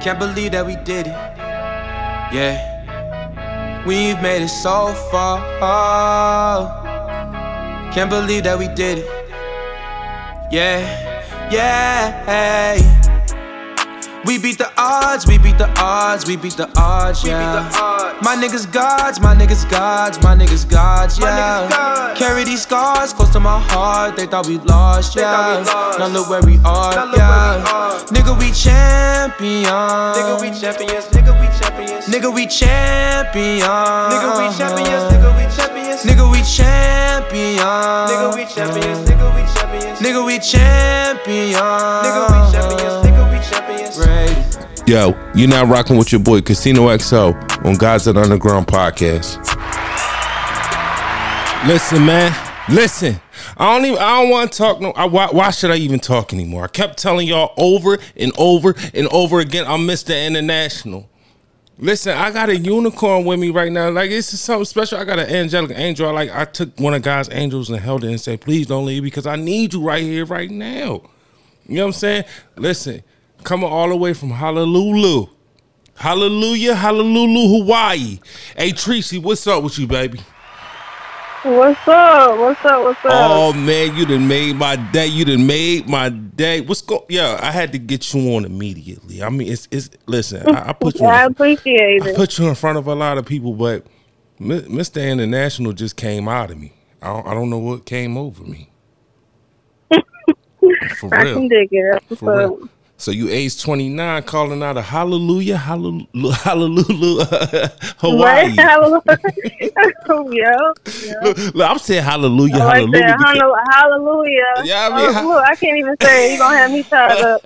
Can't believe that we did it. Yeah. We've made it so far. Can't believe that we did it. Yeah. Yeah. hey. We beat the odds, we beat the odds, we beat the odds, yeah. My niggas gods, my niggas gods, my niggas gods, yeah. Carry these scars close to my heart, they thought we lost, yeah. Now look where we are, yeah. Nigga, we champions. Nigga, we champions, nigga, we champions. Nigga, we champions. Nigga, we champions, nigga, we champions. Nigga, we champions. Nigga, we champions, nigga, we champions. Nigga, we champions. Nigga, we champions, nigga, we champions. Yo, you're now rocking with your boy Casino XO on Guys at Underground podcast. Listen, man. Listen. I don't even. I don't want to talk. No. I, why, why should I even talk anymore? I kept telling y'all over and over and over again. I'm Mr. International. Listen, I got a unicorn with me right now. Like this is something special. I got an angelic angel. I, Like I took one of God's angels and held it and said, "Please don't leave because I need you right here, right now." You know what I'm saying? Listen, coming all the way from Honolulu, Hallelujah, Hallelujah, Hawaii. Hey Tracy, what's up with you, baby? What's up? What's up? What's up? Oh man, you done made my day. You done made my day. What's go? Yeah, I had to get you on immediately. I mean, it's it's. Listen, I, I put you. I in, appreciate I it. put you in front of a lot of people, but Mr. International just came out of me. I don't, I don't know what came over me. For I can dig it. For real. So you age 29 calling out a hallelujah, hallelujah, hallelujah, Hawaii. Right? Hallelujah. yeah. yeah. Look, look, I'm saying hallelujah, hallelujah. because- Hallelujah. Yeah, I mean, Oh, look, I can't even say it. You gonna have me tied up.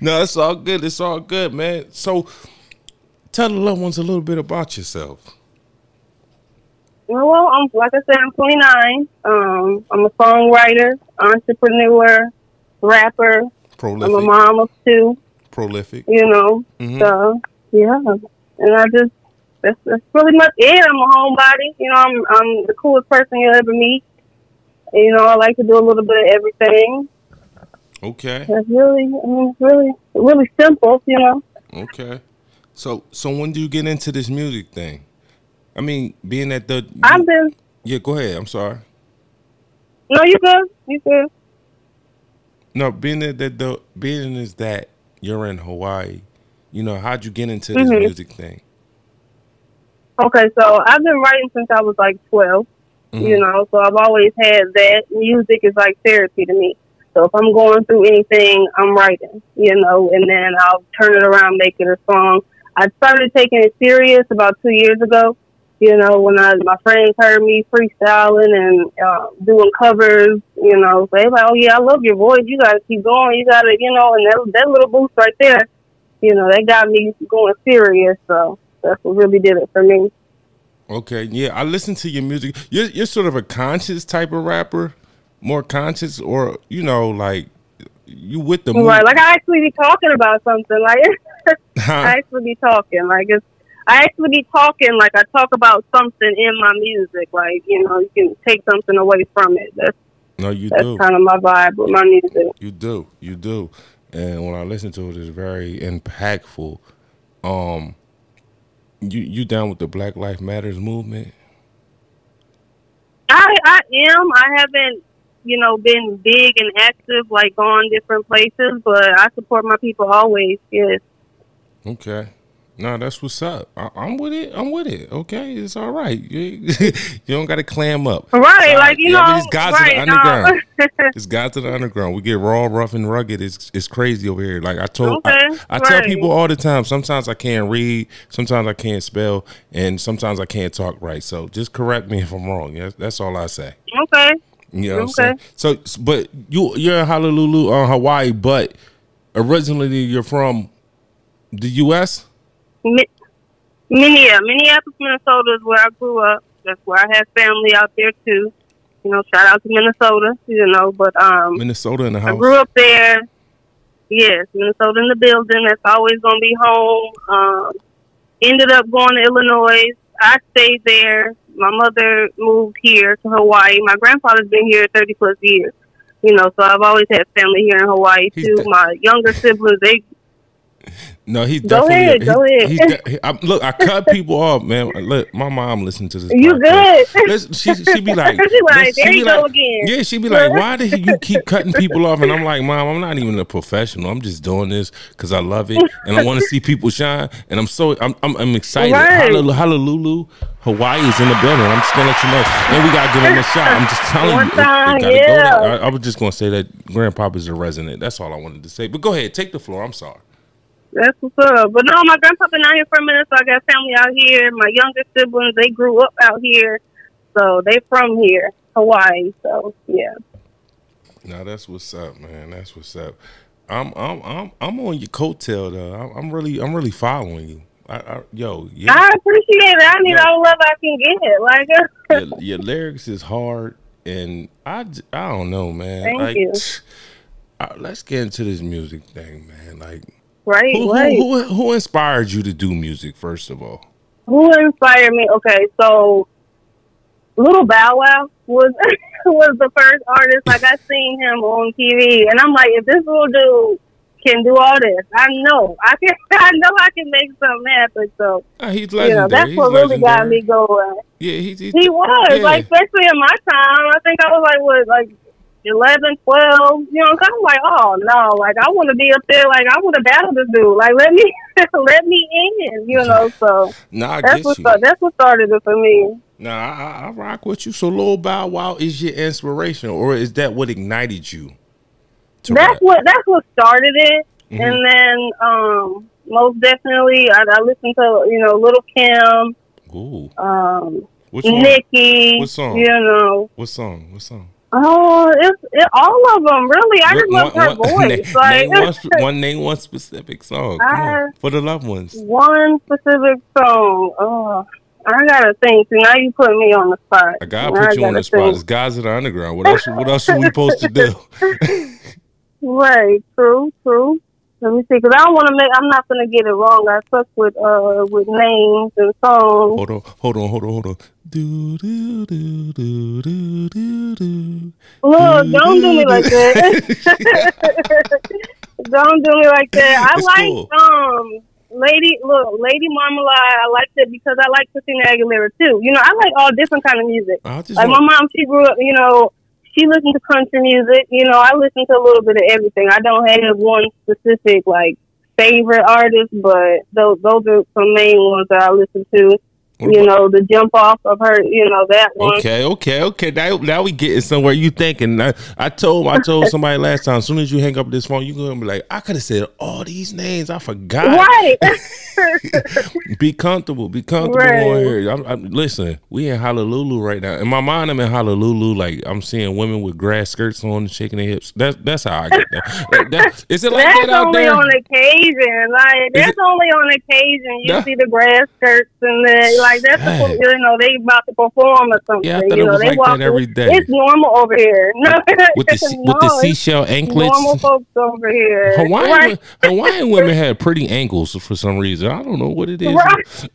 no, it's all good. It's all good, man. So tell the loved ones a little bit about yourself. well, I'm like I said, I'm 29. Um, I'm a songwriter, entrepreneur, rapper. I'm a mom of two. Prolific. You know. Mhm. So yeah, and I just that's that's pretty much it. I'm a homebody. You know, I'm I'm the coolest person you'll ever meet. And, you know, I like to do a little bit of everything. Okay. That's really, I mean, really, really simple. You know. Okay. So so when do you get into this music thing? I mean, being that the I've been Yeah, go ahead. I'm sorry. no, you good, you good. No, being that the, the being is that you're in Hawaii. You know, how'd you get into this Mhm. music thing? Okay, so I've been writing since I was like 12. Mhm. You know, so I've always had that. Music is like therapy to me. So if I'm going through anything, I'm writing, you know, and then I'll turn it around, make it a song. I started taking it serious about two years ago. You know, when I my friends heard me freestyling and uh, doing covers, you know, so they like, "Oh yeah, I love your voice. You gotta keep going. You gotta, you know." And that that little boost right there, you know, that got me going serious. So that's what really did it for me. Okay, yeah, I listen to your music. You're you're sort of a conscious type of rapper, more conscious, or you know, like you with the Right, like I actually be talking about something. Like Huh? I actually be talking. Like it's I actually be talking. Like I talk about something in my music. Like you know, you can take something away from it. That's no, you do. that's do. kind of my vibe with my music. You do, you do, and when I listen to it, it's very impactful. Um, you you down with the Black Life Matters movement? I I am. I haven't you know been big and active like gone different places, but I support my people always. Yes. Okay, no, that's what's up. I, I'm with it. I'm with it. Okay, it's all right. You, you don't got to clam up. Right, all like you Yeah, know, I it's guys right, in the underground. no. It's guys to the underground. We get raw, rough, and rugged. It's it's crazy over here. Like I told, I, Okay, I tell right. people all the time. Sometimes I can't read. Sometimes I can't spell, and sometimes I can't talk right. So just correct me if I'm wrong. Yeah, that's all I say. okay. You know Okay. So, but you you're in Honolulu, uh, Hawaii, but originally you're from the U.S. Mi- Minneapolis, Minneapolis, Minnesota is where I grew up. That's where I have family out there too. You know, shout out to Minnesota. You know, but um, Minnesota in the house. I grew up there. Yes, Minnesota in the building. That's always gonna be home. Um, ended up going to Illinois. I stayed there. My mother moved here to Hawaii. My grandfather's been here thirty plus years. You know, so I've always had family here in Hawaii He's too. My younger siblings, they No, he's Go definitely. ahead, he- go ahead. he- I'm- look, I cut people off, man. Look, my mom listened to this. You podcast. good? She she be like, She like, there be you go like- again. Yeah, she be like, why did you keep cutting people off? And I'm like, mom, I'm not even a professional. I'm just doing this because I love it and I want to see people shine. And I'm so I'm I'm, I'm excited. Right. Hallelujah. Hawaii is in the building. I'm just gonna let you know. And we gotta give him a shot. I'm just telling One you, time, go yeah. I, I was just gonna say that grandpapa's a resident. That's all I wanted to say. But go ahead, take the floor. I'm sorry. That's what's up. But no, my grandpa been out here for a minute, so I got family out here. My younger siblings, they grew up out here, so they from here, Hawaii. So yeah. Now that's what's up, man. That's what's up. I'm I'm I'm I'm on your coattail though. I'm, I'm really I'm really following you. I, I, yo, yeah, I appreciate it. I need Yeah. all the love I can get. Like, your, your lyrics is hard, and I, I don't know, man. Thank like, you. uh, let's get into this music thing, man. Like, right, who, right. who, who who inspired you to do music? First of all, Who inspired me? Okay, so Little Bow Wow was was the first artist. Like I seen him on TV, and I'm like, if this little dude can do all this, I know I can. I know I can make something happen. So Uh, he's you know, that's he's what really got me going. Yeah, he's, he's He was Yeah. like, especially in my time. I think I was like, what, like. 11, 12, you know, so I'm like, oh no, like I want to be up there, like I want to battle this dude, like let me, let me in, you know. So Nah, I that's what you. that's what started it for me. Nah, I, I, rock with you. So, Lil Bow Wow is your inspiration, or is that what ignited you? To that's rap? what that's what started it Mhm. and then um most definitely I, I listened to you know Lil' Kim Ooh, um which one? nikki What song? you know What song? What song? Oh it's it, all of them really i just love her one- voice na- like name one, one name one specific song. I- on, for the loved ones. one specific song oh I gotta think. Now you put me on the spot. I gotta Now put you on the spot. think. It's guys in the underground. What else? What else are we supposed to do? Right, true, true. Let me see, because I don't want to make. I'm not gonna get it wrong. I suck with uh with names and songs. hold on, hold on, hold on, hold on. Do do do do do do do. Look, don't do me like that. don't do me like that. I It's like cool. um Lady look, Lady Marmalade, I liked it because I like Christina Aguilera too. You know, I like all different kind of music. Like my mom, she grew up, you know, she listened to country music. You know, I listen to a little bit of everything. I don't have one specific like favorite artist, but those those are some main ones that I listen to. You know, the jump off of her, you know, that one. Okay, okay, okay. Now, now we getting somewhere. You thinking? I, I told I told somebody last time. As soon as you hang up this phone, you gonna be like, I could have said all these names. I forgot. Right. Be comfortable. Be comfortable Right. on here. I'm, I'm, listen, we in Honolulu right now. In my mind, I'm in Honolulu. Like I'm seeing women with grass skirts on, shaking their hips. That's that's how I get that. that, that is it like that's that out only on occasion. Like that's only on occasion. You see the grass skirts and the like. That's Dang. the, you know they about to perform or something. Yeah, I thought you it know was they like walk that every day. It's normal over here. No, with the se- with the seashell anklets. Normal folks over here. Hawaiian Right. Hawaiian women had pretty ankles for some reason. I don't know what it is. Right.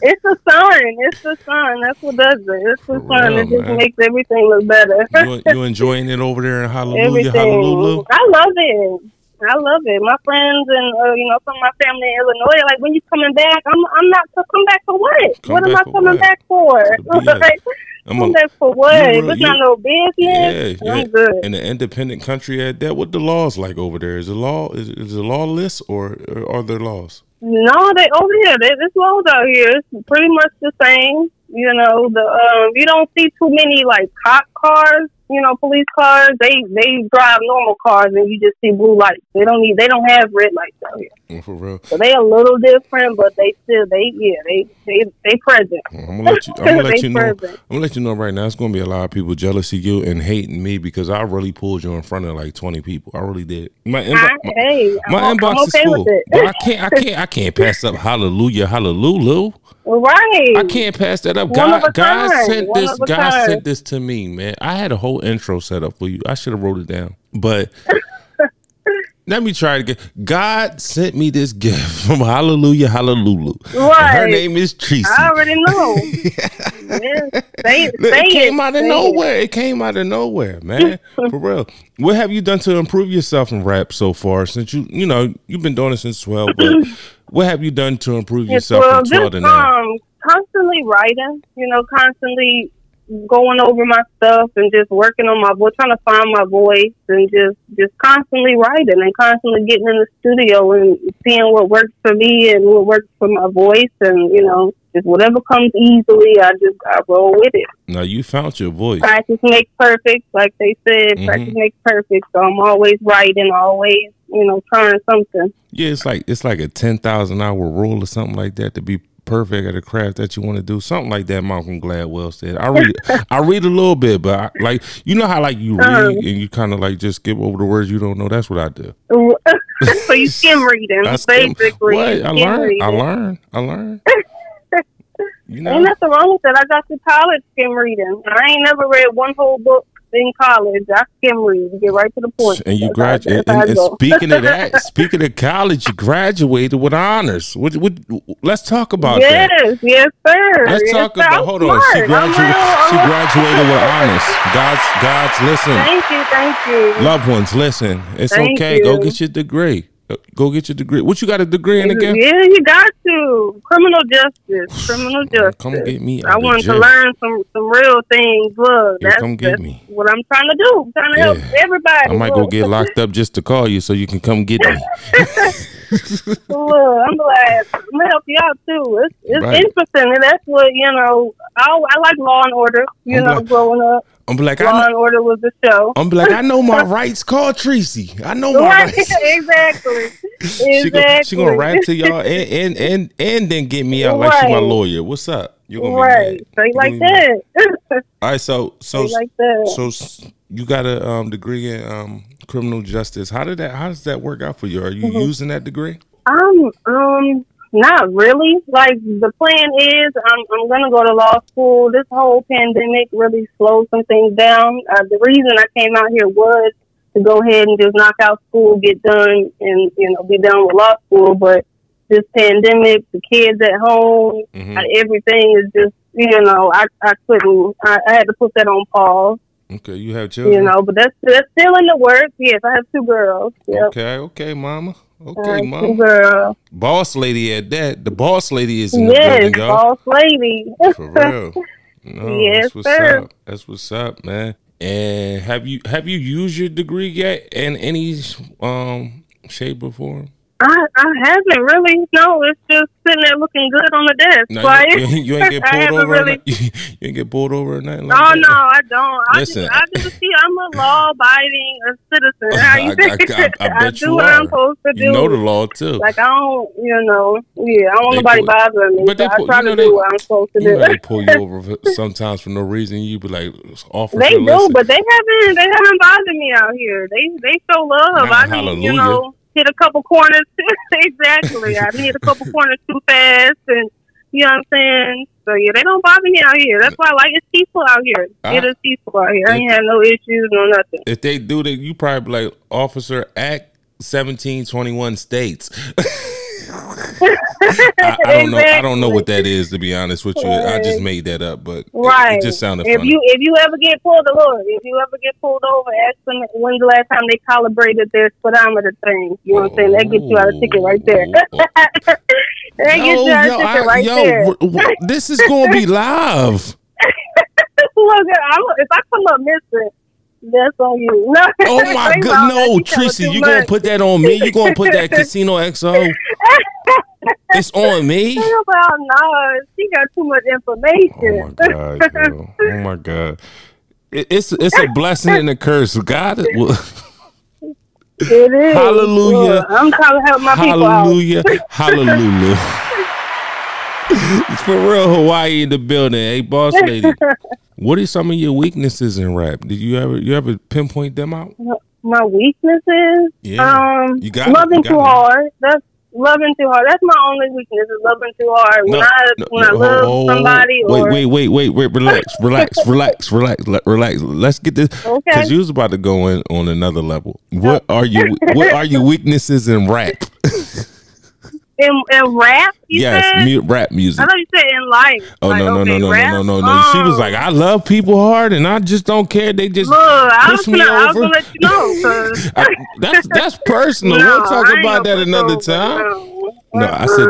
it's the sun. It's the sun. That's what does it. It's the For sun. real, it just man. makes everything look better. You, you enjoying it over there in Hallelujah, everything. Hallelujah? I love it. I love it. My friends and uh, you know some of my family in Illinois, like when you coming back, I'm I'm not to come back for what? Come what am I coming what? back for? To be a- like, I'm come a- back for what? you real- It's you- not no Yeah, business. yeah. I'm good. In an independent country at that, what the laws like over there? Is the law is, is the lawless or, or are there laws? No, they over here. They, this road out here is pretty much the same. You know, the um, you don't see too many like cop cars. You know, police cars. They they drive normal cars, and you just see blue lights. They don't need. They don't have red lights out here. Oh, For real. So they a little different, but they still they yeah they they they present. Mm, I'm gonna let you. I'm gonna let you know. I'm gonna let you know right now. It's gonna be a lot of people jealous of you and hating me because I really pulled you in front of like 20 people. I really did. My inbox, my, hey, my I'm, inbox I'm okay is full, but I can't. I can't. I can't pass up Hallelujah, Hallelujah. Right. I can't pass that up. One God, God sent One this. God kind. sent this to me, man. I had a whole intro set up for you. I should have wrote it down, but let me try it again. God sent me this gift from Hallelujah, Hallelujah. Right. Her name is Tracy. I already know. yeah. Say, Look, say it came it, out of say it. nowhere. It. came out of nowhere, man. For real. What have you done to improve yourself in rap so far? Since you, you know, you've been doing it since twelve. But what have you done to improve Yes, yourself well, from twelve just to now? um, constantly writing. You know, constantly going over my stuff and just working on my voice, trying to find my voice, and just just constantly writing and constantly getting in the studio and seeing what works for me and what works for my voice, and you know, just whatever comes easily, I just I roll with it. Now you found your voice. Practice makes perfect, like they said. Mhm. Practice makes perfect. So I'm always writing, always you know trying something. Yeah, it's like it's like a ten thousand hour rule or something like that to be perfect at a craft that you want to do. Something like that. Malcolm Gladwell said. I read I read a little bit, but I, like you know how like you read Uh-huh. and you kind of like just skip over the words you don't know. That's what I do. so you skim reading, I skim- basically. What? I learned. reading. I learned. I learned. You know. Ain't nothing wrong with that. I got to college skim reading. I ain't never read one whole book in college. I skim read, get right to the point. And you That's how- graduated. that's And, and speaking of that, speaking of college, you graduated with honors. What, what, let's talk about that. yes, yes, sir. Let's yes, talk sir. about. I'm Hold on. She smart. Graduated. She graduated with honors. God's, God's. Listen, Thank you, thank you. loved ones. Listen, it's Thank okay. Go get your degree. Go get your degree. What you got a degree in again? Yeah, you got to criminal justice. Criminal justice. Come get me I wanted to learn some some real things. Look, Yeah, that's, come get that's me. what I'm trying to do. I'm trying to help everybody. I might go get locked up just to call you so you can come get me. Look, I'm glad. I'm gonna help you out too. It's it's Right. interesting, and that's what you know. I I like Law and Order. You I'm know, glad- growing up, I'm like, Law I know, and Order was the show. I'm like, I know my rights. Call Tracy. I know my Right, rights. exactly. She exactly. gonna, she gonna rap to y'all and, and and and then get me out like she my lawyer. What's up? You're gonna Right, straight like gonna be mad. that. All right, so so like that. so you got a um, degree in um, criminal justice. How did that? How does that work out for you? Are you Mm-hmm. using that degree? Um, um, not really. Like the plan is, I'm I'm gonna go to law school. This whole pandemic really slowed some things down. Uh, the reason I came out here was to go ahead and just knock out school, get done, and you know, be done with law school. But this pandemic, the kids at home, Mhm. uh, everything is just you know, I I couldn't. I, I had to put that on pause. Okay, you have children. You know, but that's that's still in the works. Yes, I have two girls. Yep. Okay, okay, mama. Okay, mama. girls. Boss lady at that. The boss lady is in the Yes, building, y'all. boss lady. For real. No, Yes, that's what's sir. up. That's what's up, man. And have you have you used your degree yet in any um shape or form? I I haven't really. No, it's just sitting there looking good on the desk. No, like, you, you ain't get I pulled over. really. you ain't get pulled over or nothing like Oh that? no, I don't. I Listen. just, I just see. I'm a law-abiding uh, citizen. How you I- I- I- I bet do you what are. I'm supposed to do. You know the law too. Like I don't, you know, yeah, I don't want nobody pull- bothering me. but they so I pull- try you know to they- do what I'm supposed to you do. know they pull you over sometimes for no reason. You be like, officer, They do, listen. but they haven't. They haven't bothered me out here. They they show love. Nah, I you hallelujah. know, hit a couple corners. exactly. I hit a couple corners too fast, and you know what I'm saying. So yeah, they don't bother me out here. That's why I like it's peaceful out here. I- it is peaceful out here. I ain't had no issues, no nothing. if they do that, you probably like, officer, act seventeen twenty one states. I, I don't know. I don't know what that is to be honest with you. I just made that up, but it- Right. it, just sounded if funny. you if you ever get pulled over, if you ever get pulled over, ask them when's the last time they calibrated their speedometer thing. You know what I'm saying? That gets you out of oh, ticket right there. Oh, oh. that gets you out of ticket I- right yo, there. w- w- this is gonna be live. Look, I'm, if I come up missing, that's on you. No, Oh my god, no, You Tracy, you gonna put that on me? You gonna put that Casino XO? It's on me. Well, no, she got too much information. Oh my god, yo. Oh my god. It- It's it's a blessing and a curse. God It is. Hallelujah. I'm trying to help my people out. Hallelujah. Hallelujah. it's for real Hawaii in the building. Hey boss lady. What are some of your weaknesses in rap? Did you ever you ever pinpoint them out? My weaknesses, Yeah. um, You got loving too hard. That's loving too hard. That's my only weakness is loving too hard. When No, I no, when I no, love hold- somebody wait, or wait, wait, wait, wait, relax, relax, relax, relax, relax. Let's get this Okay. because you was about to go in on another level. What are you? What are your weaknesses in rap? in, in rap, you yes, mu- rap music. I thought you said in life. Oh Like, no no okay, no no rap? no no no! She was Oh. like, I love people hard, and I just don't care. They just Look, push me gonna, I was over. let you know. I- that's that's personal. No, we'll talk about that another time. no. No, I said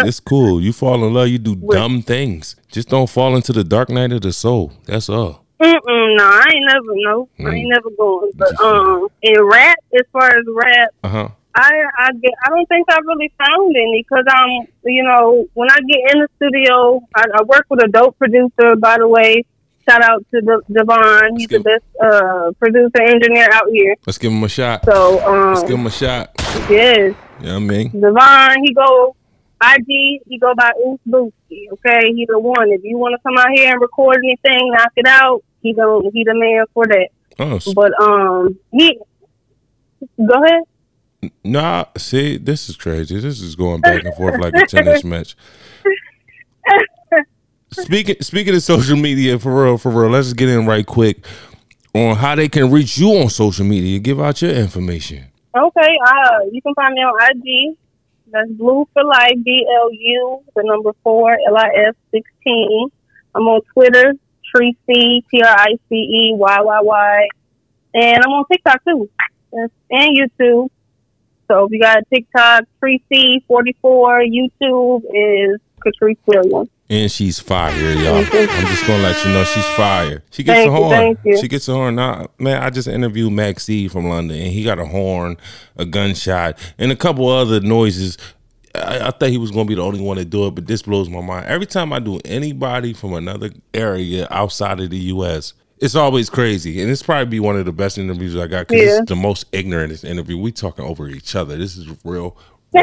it's cool. You fall in love, you do dumb things. Just don't fall into the dark night of the soul. That's all. Mm-mm, no, I ain't never no, I Mm. ain't never going. But um, in rap, as far as rap, Uh huh. I I get I don't think I really found any because I'm you know when I get in the studio, I, I work with a dope producer. By the way, shout out to De- Devon. He's the best uh, producer engineer out here. Let's give him a shot. So Let's give um, him a shot. yes, You know I mean? Devon. He go IG. He go by Booski. Okay, he the one. If you want to come out here and record anything, knock it out. He going he the man for that. Oh, But um, he go ahead. Nah. See, this is crazy. This is going back and forth like a tennis match. Speaking speaking of social media, for real, for real. Let's just get in right quick on how they can reach you on social media. Give out your information. Okay, uh, you can find me on IG. That's Blue for Life, B L U, the number four, L I F sixteen. I'm on Twitter, Tracy, T R I C E Y Y Y, and I'm on TikTok too, and YouTube. So if you got TikTok, Tracy forty four. YouTube is Catrice Williams. And she's fire, y'all. I'm just gonna let you know she's fire. She gets Thank a you, horn. thank you. She gets a horn. Now, man, I just interviewed Max C from London, and he got a horn, a gunshot, and a couple other noises. I, I thought he was gonna be the only one to do it, but this blows my mind. Every time I do anybody from another area outside of the U.S., it's always crazy, and it's probably be one of the best interviews I got because Yeah. it's the most ignorant interview. We talking over each other. This is real. Raw,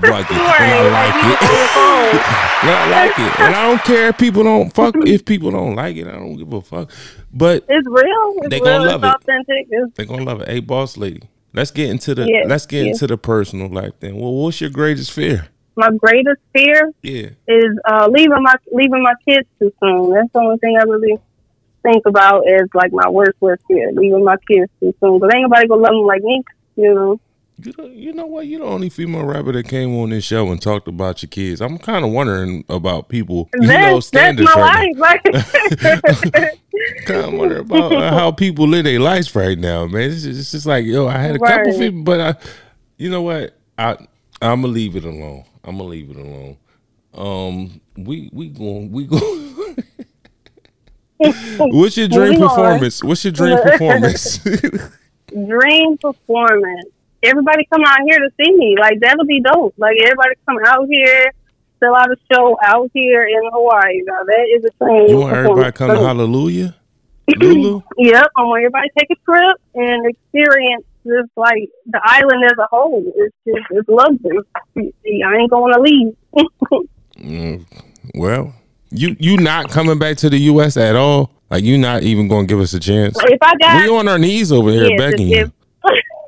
rugged, and I like it. And I like it, and I don't care if people don't fuck. If people don't like it, I don't give a fuck. But It's real. It's They real. gonna It's love it. authentic. It's they're gonna love it. Hey, boss lady, let's get into the let's get into the personal life. Then, well, what's your greatest fear? my greatest fear Yeah, is uh, leaving my leaving my kids too soon. That's the only thing I really think about is like my worst worst fear, leaving my kids too soon. But ain't nobody gonna love them like me, you know. you know, you know what? You're the only female rapper that came on this show and talked about your kids. I'm kind of wondering about people. You know, That's, that's standards my right life. Like, kind of wondering about how people live their lives right now, man. It's just, it's just like, yo, I had a couple Right. people, but I, you know what? I I'm gonna leave it alone. I'm gonna leave it alone. Um, we we going we going. What's your dream performance? What's your dream performance? dream performance. Everybody come out here to see me. Like that'll be dope. Like everybody come out here, sell out a show out here in Hawaii. Now that is a thing. you want everybody come to. Hallelujah? Lulu? Yep, I want everybody to take a trip and experience this, like the island as a whole. It's just it's lovely. I ain't going to leave. Mm, well, you you not coming back to the U.S. at all? Like you not even gonna give us a chance? if I got We on our knees over here yes, begging if, you.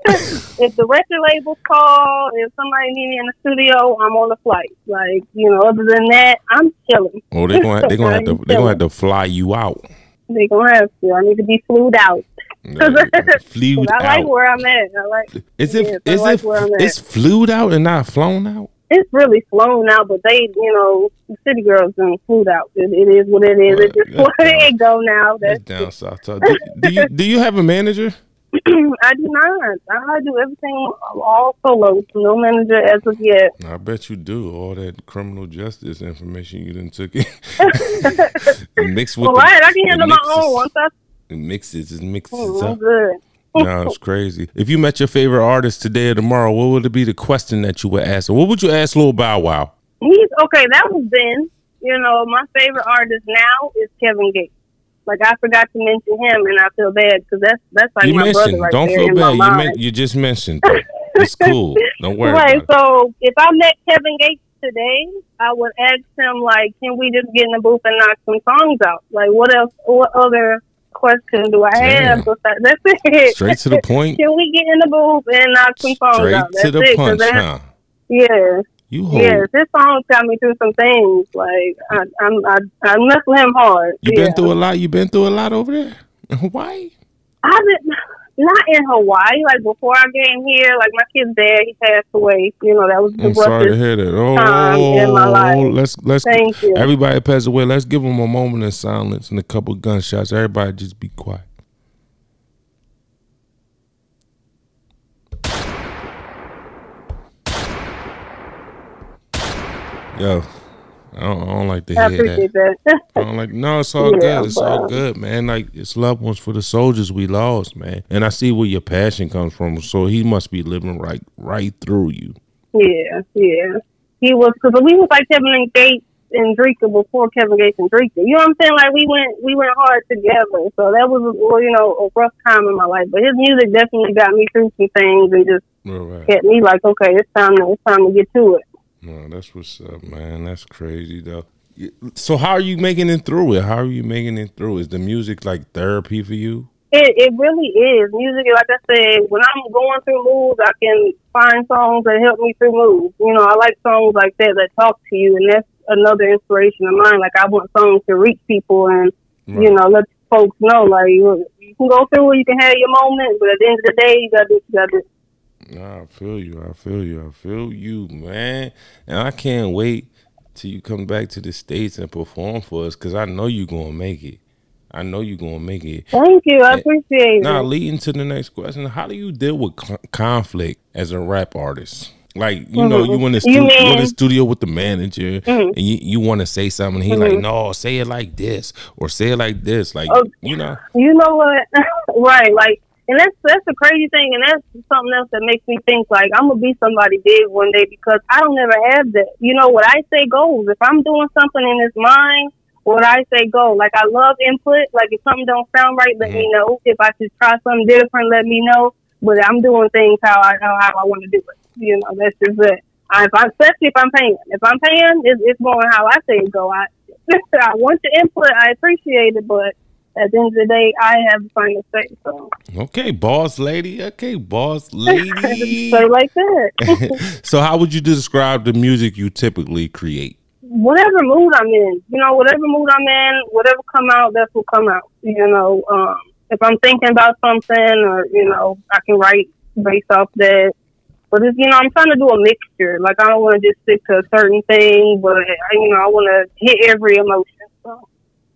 if, the record labels call, if somebody need me in the studio, I'm on the flight. Like you know, other than that, I'm chilling. Oh, they're gonna they gonna have to they gonna have to fly you out. They gonna have to. I need to be flued out. 'Cause I like out. where I'm at. I like. Is it yes, is like it where I'm at. it's flued out and not flown out? It's really flown out, but they, you know, the city girls done flew out. It, it is what it is. It just Well, where it go now. That's down south. So do, do you do you have a manager? I do not. I do everything all solo. No manager as of yet. I bet you do. All that criminal justice information you didn't took it. mixed with Well, the, right, I can handle my own once I. It mixes it mixes Mm, I'm up. good. No, it's crazy. If you met your favorite artist today or tomorrow, what would it be the question that you would ask? Or what would you ask Lil Bow Wow? He's okay. That was then. You know, my favorite artist now is Kevin Gates. Like I forgot to mention him, and I feel bad because that's that's like you my brother mentioned. right Don't there feel bad. You you just mentioned. It's cool. Don't worry Right. about it. So if I met Kevin Gates today, I would ask him like, "Can we just get in the booth and knock some songs out? Like, what else? What other question do I Damn. have? That's it. Straight to the point. Can we get in the booth and knock some songs Straight out? That's to the it. punch, huh? Yeah. You hold. Yes, this song got me through some things. Like I, I'm, I, I mess with him hard. You yeah. been through a lot. You've been through a lot over there in Hawaii. I haven't, not in Hawaii. Like before I came here, like my kid's dad, he passed away. You know, that was the I'm sorry to hear that. Oh, time in my oh, life. let's let's Thank you. everybody pass away. Let's give them a moment of silence and a couple gunshots. Everybody just be quiet. Yo, I don't, I don't like to I hear that. appreciate that. I don't like no, it's all Yeah, good. It's all good, man. Like it's loved ones for the soldiers we lost, man. And I see where your passion comes from. So he must be living right right through you. yeah, yeah. He was because we was like Kevin Gates and Dreka before Kevin Gates and Dreka. You know what I'm saying? Like we went we went hard together. So that was well, you know a rough time in my life. But his music definitely got me through some things and just right. kept me like, okay, it's time to it's time to get to it. No, that's what's up, man. That's crazy though. So how are you making it through it? How are you making it through? Is the music like therapy for you? It it really is. Music, like I said, when I'm going through moves, I can find songs that help me through moves. You know, I like songs like that that talk to you, and that's another inspiration of mine. Like I want songs to reach people and you know let folks know like you, you can go through it, you can have your moment, but at the end of the day, you got to you got to. Nah, I feel you. I feel you. I feel you, man. And I can't wait till you come back to the states and perform for us because I know you're gonna make it. I know you're gonna make it. Thank you, I appreciate Now, it. Now, leading to the next question, how do you deal with conflict as a rap artist? Like, you know, you in the mm-hmm. You studio, you in the studio with the manager, mm-hmm. and you, you want to say something. He like, mm-hmm. no, say it like this, or say it like this. Like, Oh. you know, You know what? right, like, and that's that's the crazy thing, and that's something else that makes me think like I'm gonna be somebody big one day because I don't ever have that. You know, what I say goes. If I'm doing something in this mind, what I say go. Like I love input. Like if something don't sound right, let me mm-hmm. know. If I should try something different, let me know. But I'm doing things how I how, how I want to do it. You know, that's just it. I, if I, especially if I'm paying. If I'm paying, it's, it's going how I say it go. I I want your input. I appreciate it, but at the end of the day, I have the final say. So okay, boss lady, okay, boss lady. say like that. so, how would you describe the music you typically create? whatever mood I'm in, you know, whatever mood I'm in, whatever come out, that's what come out. You know, um, if I'm thinking about something, or you know, I can write based off that. But it's, you know, I'm trying to do a mixture. Like I don't want to just stick to a certain thing, but I, you know, I want to hit every emotion.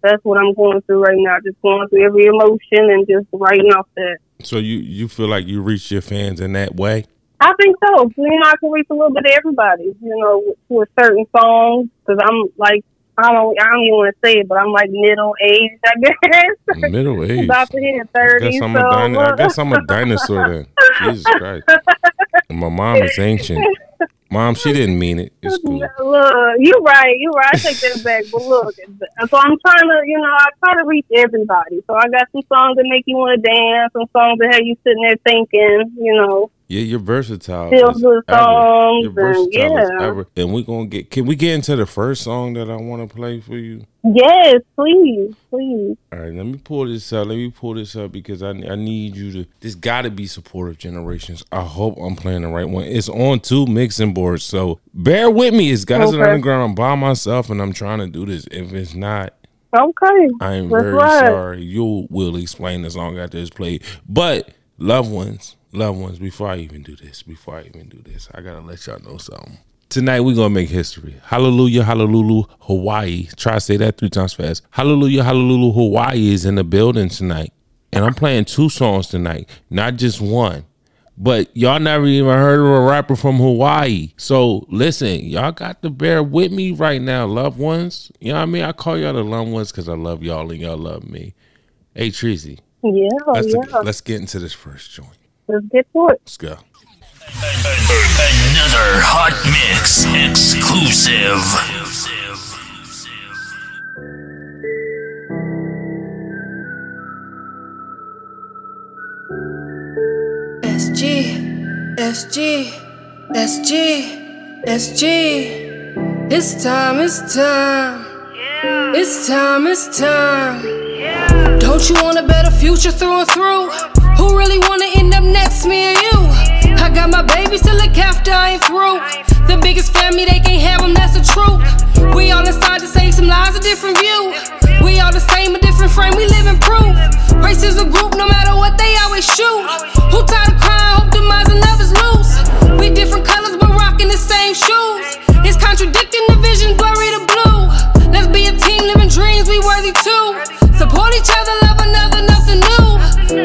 That's what I'm going through right now. Just going through every emotion and just writing off that. So, you you feel like you reach your fans in that way? I think so. You know, I can reach a little bit of everybody. You know, with, certain songs because I'm like I don't I don't even want to say it, but I'm like middle aged, I guess. Middle age. About to hit I guess I'm, so, a dino- I guess I'm a dinosaur then. Jesus Christ. And my mom is ancient. Mom, she didn't mean it. It's cool. Yeah, Look, you're right. You're right. I take that back. But look, so I'm trying to, you know, I try to reach everybody. So I got some songs that make you want to dance, some songs that have you sitting there thinking, you know. Yeah, you're versatile. Feel as good ever. songs versatile yeah. And we're gonna get can we get into the first song that I wanna play for you? Yes, please, please. All right, let me pull this up. Let me pull this up because I I need you to. This got to be supportive generations. I hope I'm playing the right one. It's on two mixing boards, so bear with me. It's guys in the Okay. underground. I'm by myself, and I'm trying to do this. If it's not, Okay. I am That's very right. sorry. You will explain the song after it's played. But loved ones, loved ones, before I even do this, before I even do this, I gotta let y'all know something. Tonight we're gonna make history. Hallelujah, hallelujah, Hawaii. Try to say that three times fast. Hallelujah, hallelujah, Hawaii is in the building tonight. And I'm playing two songs tonight, not just one. But y'all never even heard of a rapper from Hawaii. So listen, y'all got to bear with me right now, loved ones. You know what I mean? I call y'all the loved ones because I love y'all and y'all love me. Hey Treasy, Yeah, let's, yeah. let's get into this first joint. Let's get to it. Let's go. Another hot mix exclusive. SG, SG, SG, SG. It's time, it's time. Yeah. It's time, it's time. Don't you want a better future through and through? Who really wanna end up next, me or you? I got my babies to look after, I ain't through. The biggest family, they can't have them, that's the truth. We all inside to save some lives, a different view. We all the same, a different frame, we live in proof. Race is a group, no matter what, they always shoot. Who tired of crying, hope demise and love is loose. We different colors, but rocking the same shoes. It's contradicting the vision,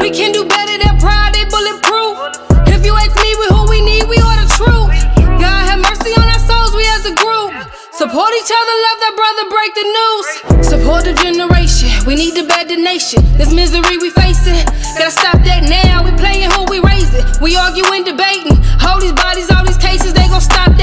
We can do better, that pride, they bulletproof. If you ask me, we who we need, we are the truth. God have mercy on our souls, we as a group. Support each other, love that brother, break the news. Support the generation, we need to better the nation. This misery we facing, gotta stop that now. We playing who we raising, we arguing, debating. All these bodies, all these cases, they gon' stop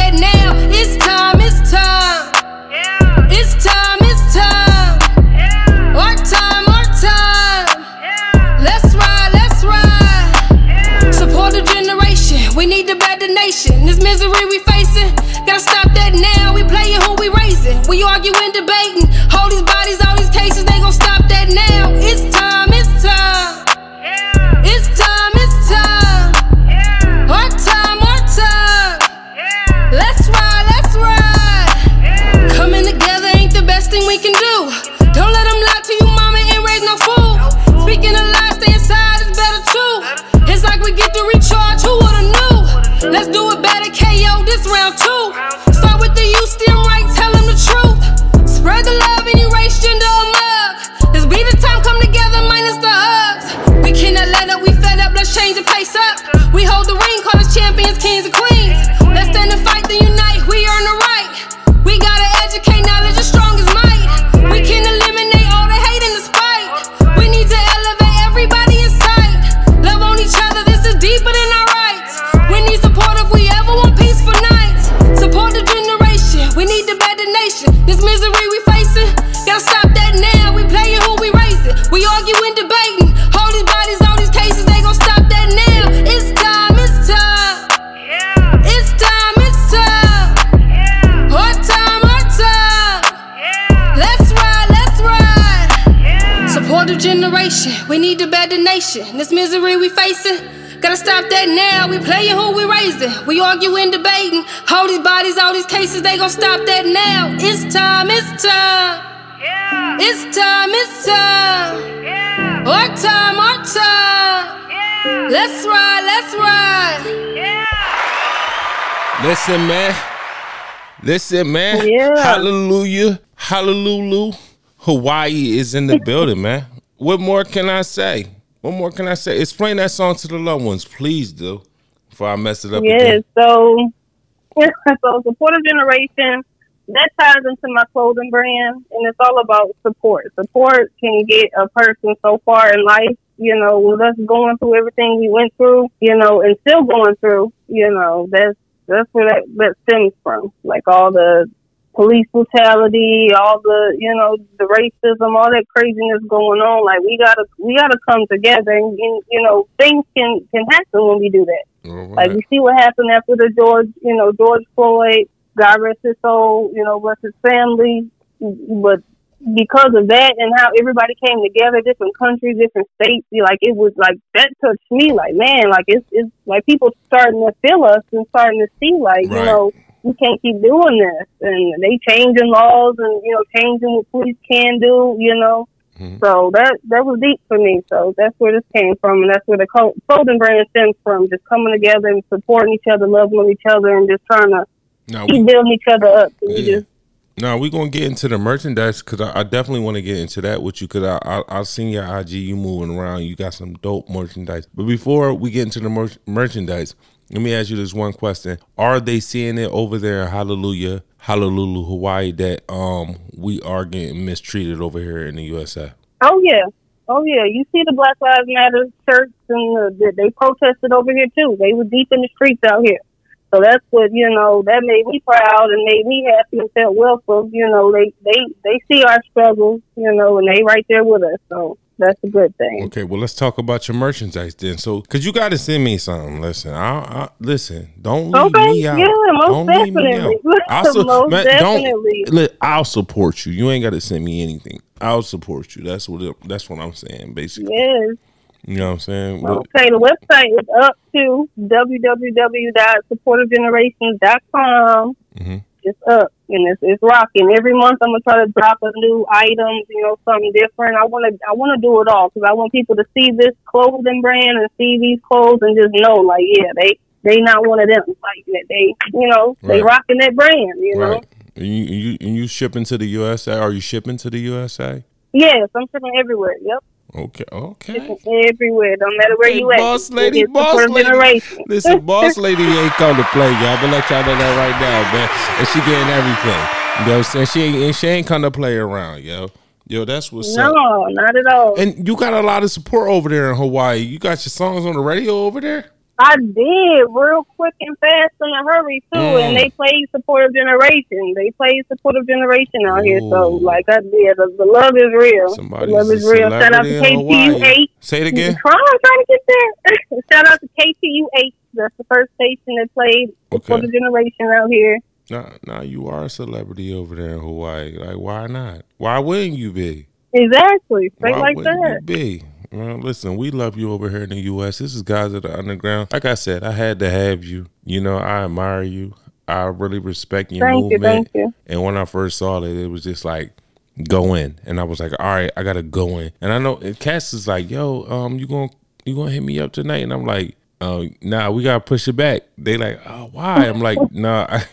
two. Generation. We need to better the nation. This misery we facing. Gotta stop that now. We playing who we raising. We arguing, debating. All these bodies, all these cases, they gon' stop that now. It's time, it's time. Yeah. It's time, it's time. Yeah. Our time, our time. Yeah. Let's ride, let's ride. Yeah. Listen, man. Listen, man. Yeah. Hallelujah. Hallelujah. Hawaii is in the building, man. What more can I say? What more can I say? Explain that song to the loved ones, please do. Before I mess it up Yes, again. so so supportive generation that ties into my clothing brand, and it's all about support. Support can get a person so far in life, you know, with us going through everything we went through, you know, and still going through, you know, that's that's where that that stems from, like all the police brutality, all the you know the racism, all that craziness going on. Like we gotta we gotta come together, and, and you know things can can happen when we do that. All Like right. we see what happened after the George, you know, George Floyd, God rest his soul, you know, rest his family. But because of that and how everybody came together, different countries, different states, like it was like that touched me. Like man, like it's it's like people starting to feel us and starting to see like you know we can't keep doing this, and they changing laws and you know changing what police can do, you know. Mhm. So that that was deep for me. So that's where this came from, and that's where the clothing brand stems from. Just coming together and supporting each other, loving on each other, and just trying to Now we, keep building each other up. Yeah. just now we gonna get into the merchandise because I, I definitely want to get into that with you because I, I I seen your IG you moving around. You got some dope merchandise. But before we get into the mer- merchandise, let me ask you this one question: Are they seeing it over there in Hallelujah, Hallelujah, Hawaii that um we are getting mistreated over here in the USA? Oh yeah, oh yeah. You see the Black Lives Matter shirts, and the, they protested over here too. They were deep in the streets out here. So that's what you know. That made me proud and made me happy and felt welcome. You know, they they they see our struggles. You know, and they right there with us. So that's a good thing. Okay, well let's talk about your merchandise then. So, cause you got to send me something. Listen, I, I listen. Don't leave Okay, me out. yeah, most don't leave definitely. I'll su- Most man, definitely. Look, I'll support you. You ain't got to send me anything. I'll support you. That's what. It, that's what I'm saying. Basically, Yes. you know what I'm saying. Okay, the website is up to www.supportivegenerations.com. Mhm. It's up and it's it's rocking. Every month I'm gonna try to drop a new item, you know, something different. I wanna I wanna do it all because I want people to see this clothing brand and see these clothes and just know, like, yeah, they they not one of them. Like that they, you know, they rocking that brand. You know. Right. And you, you and you shipping to the USA? Are you shipping to the USA? Yes, I'm shipping everywhere. Yep, Okay. Okay. shipping everywhere. Don't matter where you at. boss lady, It's boss lady. Listen, boss lady ain't come to play, y'all. But let y'all know that right now, man. And she getting everything. You know what I'm saying? She ain't, and she ain't come to play around, yo. Yo, that's what's No, up. not at all. And you got a lot of support over there in Hawaii. You got your songs on the radio over there? I did real quick and fast in a hurry too, Mm. and they played supportive generation. They played supportive generation out here, so like I did, the, the love is real. Somebody's the love is real. Shout out to KTU eight. Say it again. Trying, trying to get there. Shout out to KTU eight. That's the first station that played Okay. supportive generation out here. Now, now you are a celebrity over there in Hawaii. Like, why not? Why wouldn't you be? Exactly, straight Why like wouldn't that. you be? Well, listen, we love you over here in the U.S. This is guys at the underground. Like I said, I had to have you. You know, I admire you. I really respect your Thank you, movement. thank you. And when I first saw it, it was just like go in, and I was like, all right, I gotta go in. And I know Cass is like, yo, um, you gonna you gonna hit me up tonight? And I'm like, oh, nah, we gotta push it back. They like, oh, why? I'm like, nah. I,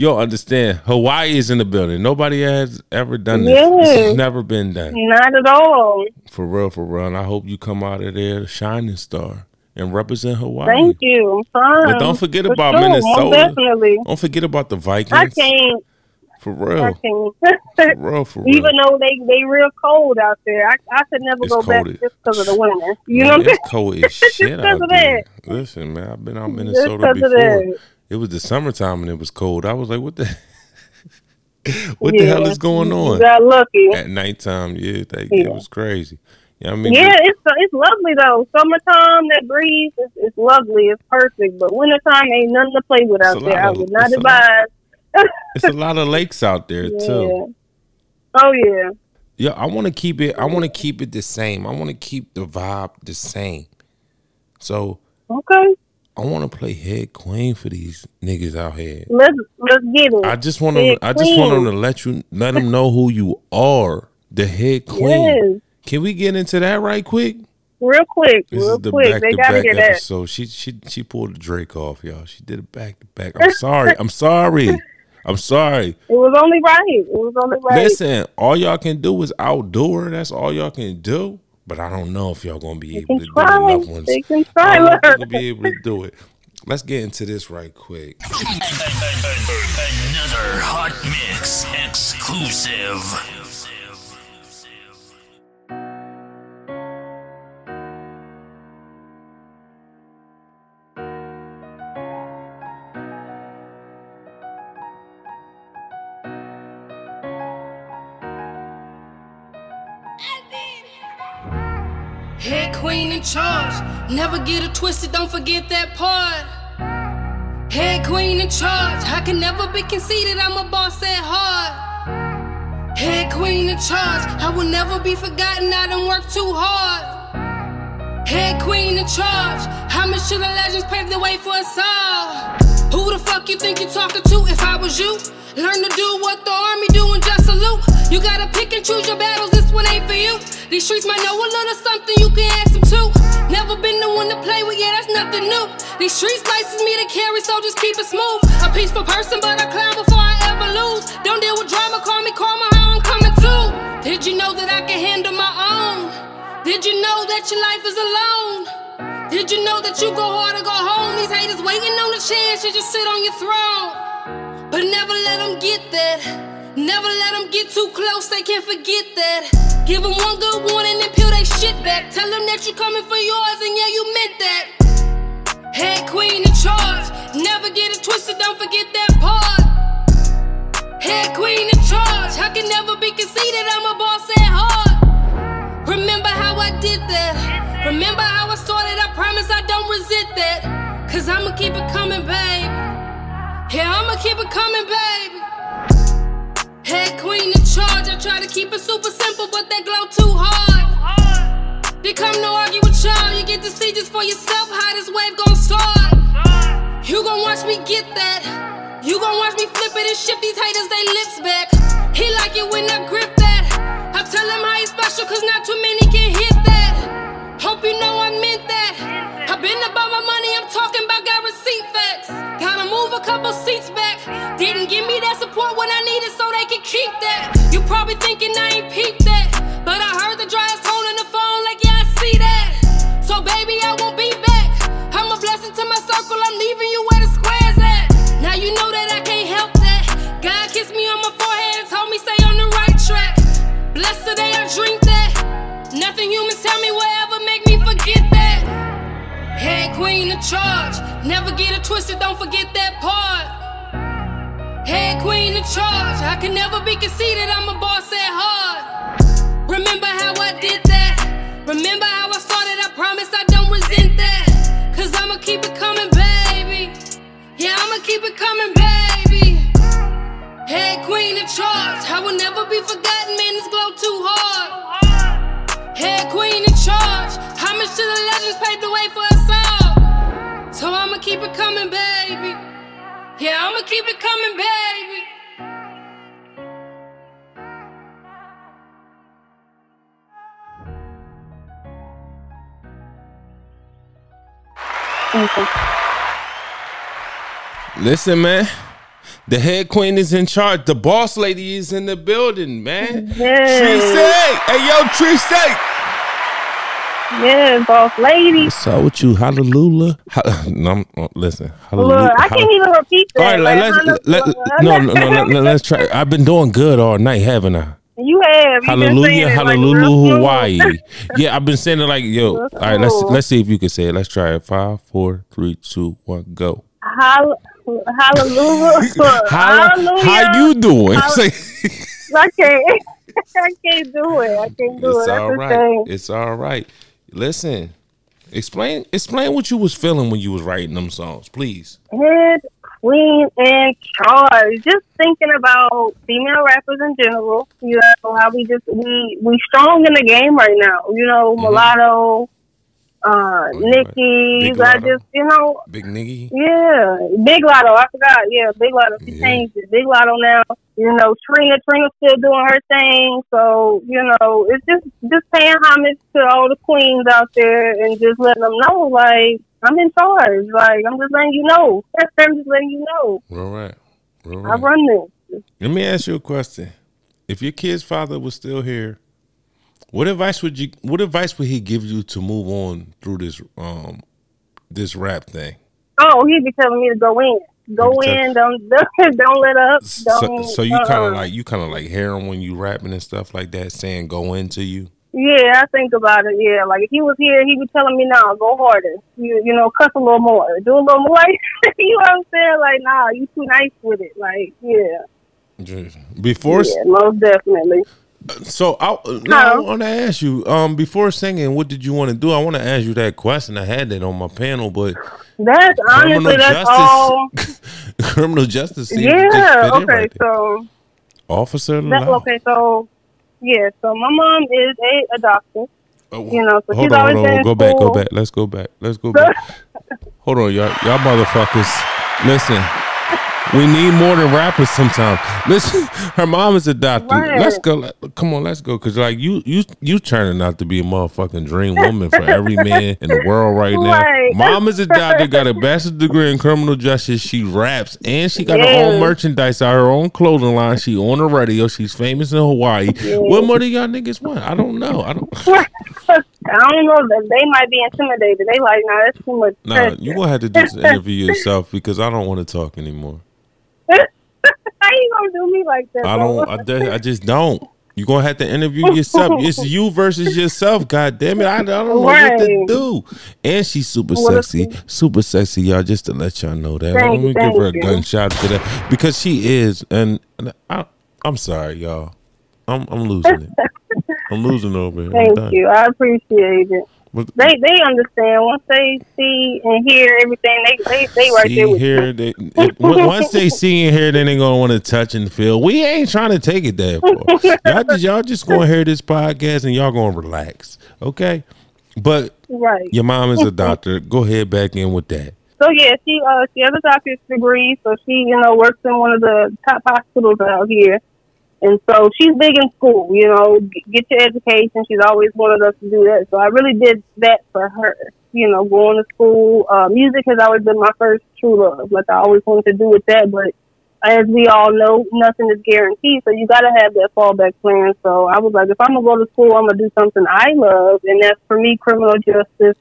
You'll understand. Hawaii is in the building. Nobody has ever done this. This has never been done. Not at all. For real, for real. And I hope you come out of there a shining star and represent Hawaii. Thank you. I'm. But don't forget For about sure, Minnesota. Most definitely. Don't forget about the Vikings. I can't. For I real. can't. For real, for real. Even though they they real cold out there, I I could never It's go back just because of the winter. You Man, know what I'm saying? it's cold as shit out of there. that. Listen, man, I've been out Minnesota before. It was the summertime and it was cold. I was like, what the what the hell is going You on? got lucky. At nighttime, yeah, that, Yeah. it was crazy. Yeah, I mean, Yeah, it's it's lovely though. Summertime, that breeze, it's, it's lovely. It's perfect. But wintertime ain't nothing to play with out there. lot I would not it's a lot- advise. it's a lot of lakes out there Yeah. too. Oh yeah. Yeah, I want to keep it. I want to keep it the same. I want to keep the vibe the same. So Okay. I want to play head queen for these niggas out here. Let's let's get it. I just want them. I just want them to let you let them know who you are, the head queen. yes. Can we get into that right quick? Real quick. This real is the quick. back They to gotta back hear that. episode. She she she pulled the Drake off, y'all. She did it back to back. I'm sorry. I'm sorry. I'm sorry. It was only right. It was only right. Listen, all y'all can do is outdoor. That's all y'all can do. But I don't know if y'all gonna be They able can to do it, try. loved ones. They can I try. don't know if Look. they'll be able to do it. Let's get into this right quick. Another hot mix exclusive. Head queen in charge. Never get it twisted, don't forget that part. Head queen in charge. I can never be conceited, I'm a boss at heart. Head queen in charge. I will never be forgotten, I done worked too hard. Head queen in charge. How much of the legends paved the way for us all? Who the fuck you think you talking to if I was you? Learn to do what the army do and just salute. You gotta pick and choose your battles, this one ain't for you. These streets might know a little something you can ask them to. Never been the one to play with, yeah, that's nothing new. These streets license me to carry, so just keep it smooth. A peaceful person, but I clown before I ever lose. Don't deal with drama, call me karma, how I'm coming too. Did you know that I can handle my own? Did you know that your life is alone? Did you know that you go hard or go home? These haters waiting on the chance to just sit on your throne. But never let them get that. Never let them get too close, they can't forget that. Give them one good warning and peel they shit back. Tell them that you're coming for yours and yeah, you meant that. Head queen in charge. Never get it twisted, don't forget that part. Head queen in charge. I can never be conceited, I'm a boss at heart. Remember how I did that. Remember how I started, I promise I don't resent that. Cause I'ma keep it coming, babe. Yeah, I'ma keep it coming, baby. Head queen in charge. I try to keep it super simple, but they glow too hard. They come to argue with y'all. You get to see just for yourself how this wave gon' start. You gon' watch me get that. You gon' watch me flip it and shift these haters they lips back. He like it when I grip that. I tell him how he's special, cause not too many can hit that. Hope you know I meant that. I've been about my money, I'm talking about got receipt facts. Gotta move a couple seats back. Didn't give me that support when I needed so could keep that. You probably thinking I ain't peeped that. But I heard the driest tone on the phone, like, yeah, I see that. So, baby, I won't be back. I'm a blessing to my circle, I'm leaving you where the square's at. Now you know that I can't help that. God kissed me on my forehead and told me stay on the right track. Blessed today, I drink that. Nothing humans tell me will ever make me forget that. Head queen in charge. Never get it twisted, don't forget that part. Head queen in charge. I can never be conceited, I'm a boss at heart. Remember how I did that? Remember how I started? I promise I don't resent that. Cause I'ma keep it coming, baby. Yeah, I'ma keep it coming, baby. Head queen in charge. I will never be forgotten, man. This glow too hard. Head queen in charge. Homage to the legends paved the way for us all. So I'ma keep it coming, baby. Yeah, I'ma keep it coming, baby. Listen, man. The head queen is in charge. The boss lady is in the building, man. Yes. Tree Hey, yo, Tree Yeah, boss lady. What's up with you? Hallelujah. Ha- no, I'm- oh, listen. Hallelujah. Look, I can't even repeat All that. right, like, let's, let, no, no, no, let, let's try. I've been doing good all night, haven't I? You have. You been Hallelujah, like, hallelujah. Hawaii. yeah, I've been saying it like, yo. All right, let's let's see if you can say it. Let's try it. Five, four, three, two, one, go. Hall- hallelujah. How, hallelujah. how you doing? Hall- I can't. I can't do it. I can't do it. it's That's all right. It's all right. Listen, explain explain what you was feeling when you was writing them songs, please. Head queen in charge. Just thinking about female rappers in general. You know how we just we we strong in the game right now. You know mm-hmm. mulatto, uh, Oh, right. Nicki. I just you know Big nigga. Yeah, Big Latto. I forgot. Yeah, Big Latto. She Yeah. changed it. Big Latto now. You know, Trina. Trina's still doing her thing. So you know, it's just just paying homage to all the queens out there and just letting them know, like I'm in charge. Like I'm just letting you know. I'm just letting you know. All right. All I run this. Let me ask you a question. If your kid's father was still here, what advice would you what advice would he give you to move on through this um this rap thing? Oh, he'd be telling me to go in. Go be in. Don't don't, let up. So, Don't. so you kind of uh-uh. like you kind of like hear him when you rapping and stuff like that, saying "go into you." Yeah, I think about it. Yeah, like if he was here, he would telling me, "Nah, go harder. You, you know, cuss a little more, do a little more." Like, you know what I'm saying? Like, nah, you too nice with it. Like, yeah, Before, yeah, most definitely. So I, now I want to ask you, um, before singing, what did you want to do? I want to ask you that question. I had that on my panel, but That's honestly, that's all. criminal justice, Yeah. just fit in Okay. right. So officer. that's Law. okay. So yeah. So my mom is a, a doctor. Oh, You know, so hold she's on, always hold been on. Go back, go back. Let's go back. Let's go back. hold on, y'all, y'all motherfuckers. Listen, we need more than rappers sometimes. Listen, her mom is a doctor. Right. Let's go. Come on, let's go. Cause like you, you, you turning out to be a motherfucking dream woman for every man in the world right now. Right. Mom is a doctor, got a bachelor's degree in criminal justice. She raps and she got her own merchandise, out her own clothing line. She on the radio. She's famous in Hawaii. What more do y'all niggas want? I don't know. I don't. I don't know. They they might be intimidated. They like, nah, that's too much. Nah, pressure. you gonna have to just interview yourself because I don't want to talk anymore. How you gonna do me like that? I don't. I, de- I just don't. You're gonna have to interview yourself. It's you versus yourself. God damn it! I, I don't know what to do. And she's super sexy, super sexy, y'all. Just to let y'all know that. Thank Let me give her a gunshot to that because she is. And, and I, I'm sorry, y'all. I'm I'm losing it. I'm losing over here. Thank you. I appreciate it. What- They they understand once they see and hear everything. They they they right see there with here, you. they, once they see and hear, then they gonna want to touch and feel. We ain't trying to take it that far. y'all, just, y'all just gonna hear this podcast and y'all gonna relax, okay? But Right. your mom is a doctor. Go ahead back in with that. so yeah, she uh she has a doctor's degree, so she you know works in one of the top hospitals out here, and so she's big in school. You know, get your education. She's always wanted us to do that, so I really did that for her. You know, going to school. Uh, music has always been my first true love. Like I always wanted to do with that, but as we all know, nothing is guaranteed. So you got to have that fallback plan. So I was like, if I'm gonna go to school, I'm gonna do something I love, and that's for me criminal justice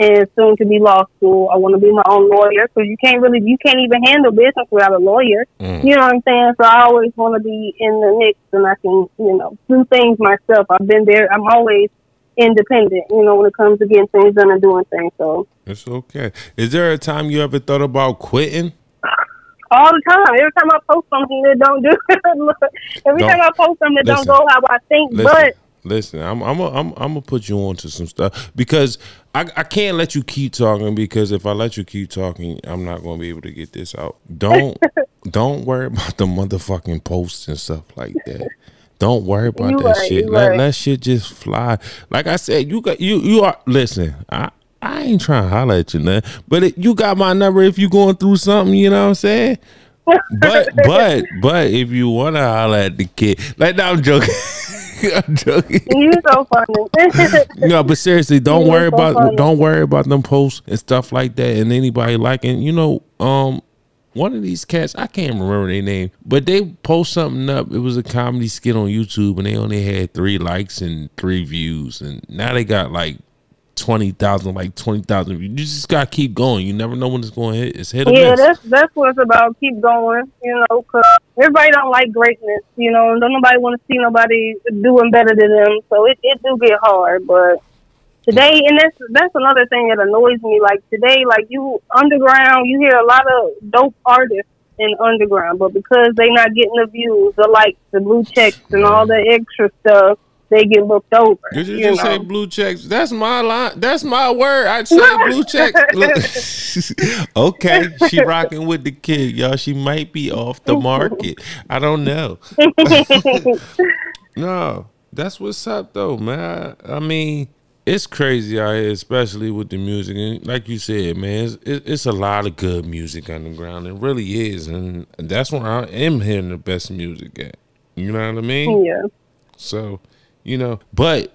and soon to be law school. I want to be my own lawyer because you can't really, you can't even handle business without a lawyer. Mm. You know what I'm saying? So I always want to be in the mix and I can, you know, do things myself. I've been there. I'm always independent, you know, when it comes to getting things done and doing things. So It's okay. Is there a time you ever thought about quitting? all the time, every time I post something that don't do, every Don't- time I post something that listen. don't go how I think, Listen, but listen, I'm I'm a, I'm I'm gonna put you on to some stuff because I I can't let you keep talking because if I let you keep talking, I'm not gonna be able to get this out. Don't don't worry about the motherfucking posts and stuff like that. Don't worry about You that right, shit. Let right. let shit just fly. Like I said, you got you you are listen. I. I ain't trying to holler at you, man. But it, you got my number if you going through something, you know what I'm saying? But but but if you wanna holler at the kid, like no, I'm joking. I'm joking. you so funny. No, but seriously, don't You're worry so about funny. don't worry about them posts and stuff like that, and anybody liking. You know, um, one of these cats, I can't remember their name, but they post something up. It was a comedy skit on YouTube, and they only had three likes and three views, and now they got like twenty thousand, like twenty thousand. You just gotta keep going. You never know when it's going to hit. It's hit or Yeah, miss. that's that's what it's about. Keep going, you know, 'cause everybody don't like greatness, you know, don't nobody want to see nobody doing better than them. So it, it do get hard, but today, and that's that's another thing that annoys me. Like today, like you underground, you hear a lot of dope artists in underground, but because they not getting the views, the likes, the blue checks, and all the extra stuff, they get looked over. Did you, you just know? say blue checks? That's my line. That's my word. I'd say blue checks. Okay, she rocking with the kid, y'all. She might be off the market. I don't know. no, that's what's up though, man. I, I mean, it's crazy out here, especially with the music. And like you said, man, it's, it, it's a lot of good music underground. It really is, and that's where I am hearing the best music at. You know what I mean? yeah. So, you know, but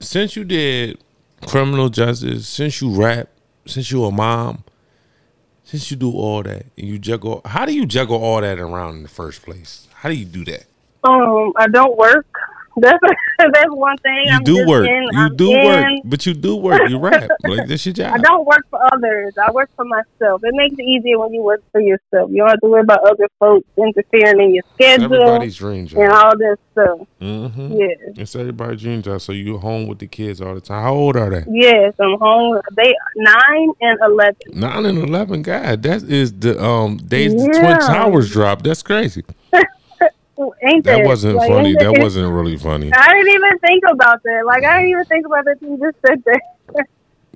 since you did criminal justice, since you rap, since you a mom, since you do all that, and you juggle, how do you juggle all that around in the first place? How do you do that? Um, I don't work. That's that's one thing. You I'm do work. in- you I'm do work, but you do work. You rap. Like that's your job. I don't work for others. I work for myself. It makes it easier when you work for yourself. You don't have to worry about other folks interfering in your schedule Everybody's dream and all this stuff. Mm-hmm. Yeah. It's everybody's dream job. So you home with the kids all the time. How old are they? Yes, I'm home. They nine and eleven. Nine and eleven. God, that is the um days the Twin Towers drop. That's crazy. Ain't that? That wasn't Like, funny. That wasn't really funny. I didn't even think about that. Like I didn't even think about that. You just said that.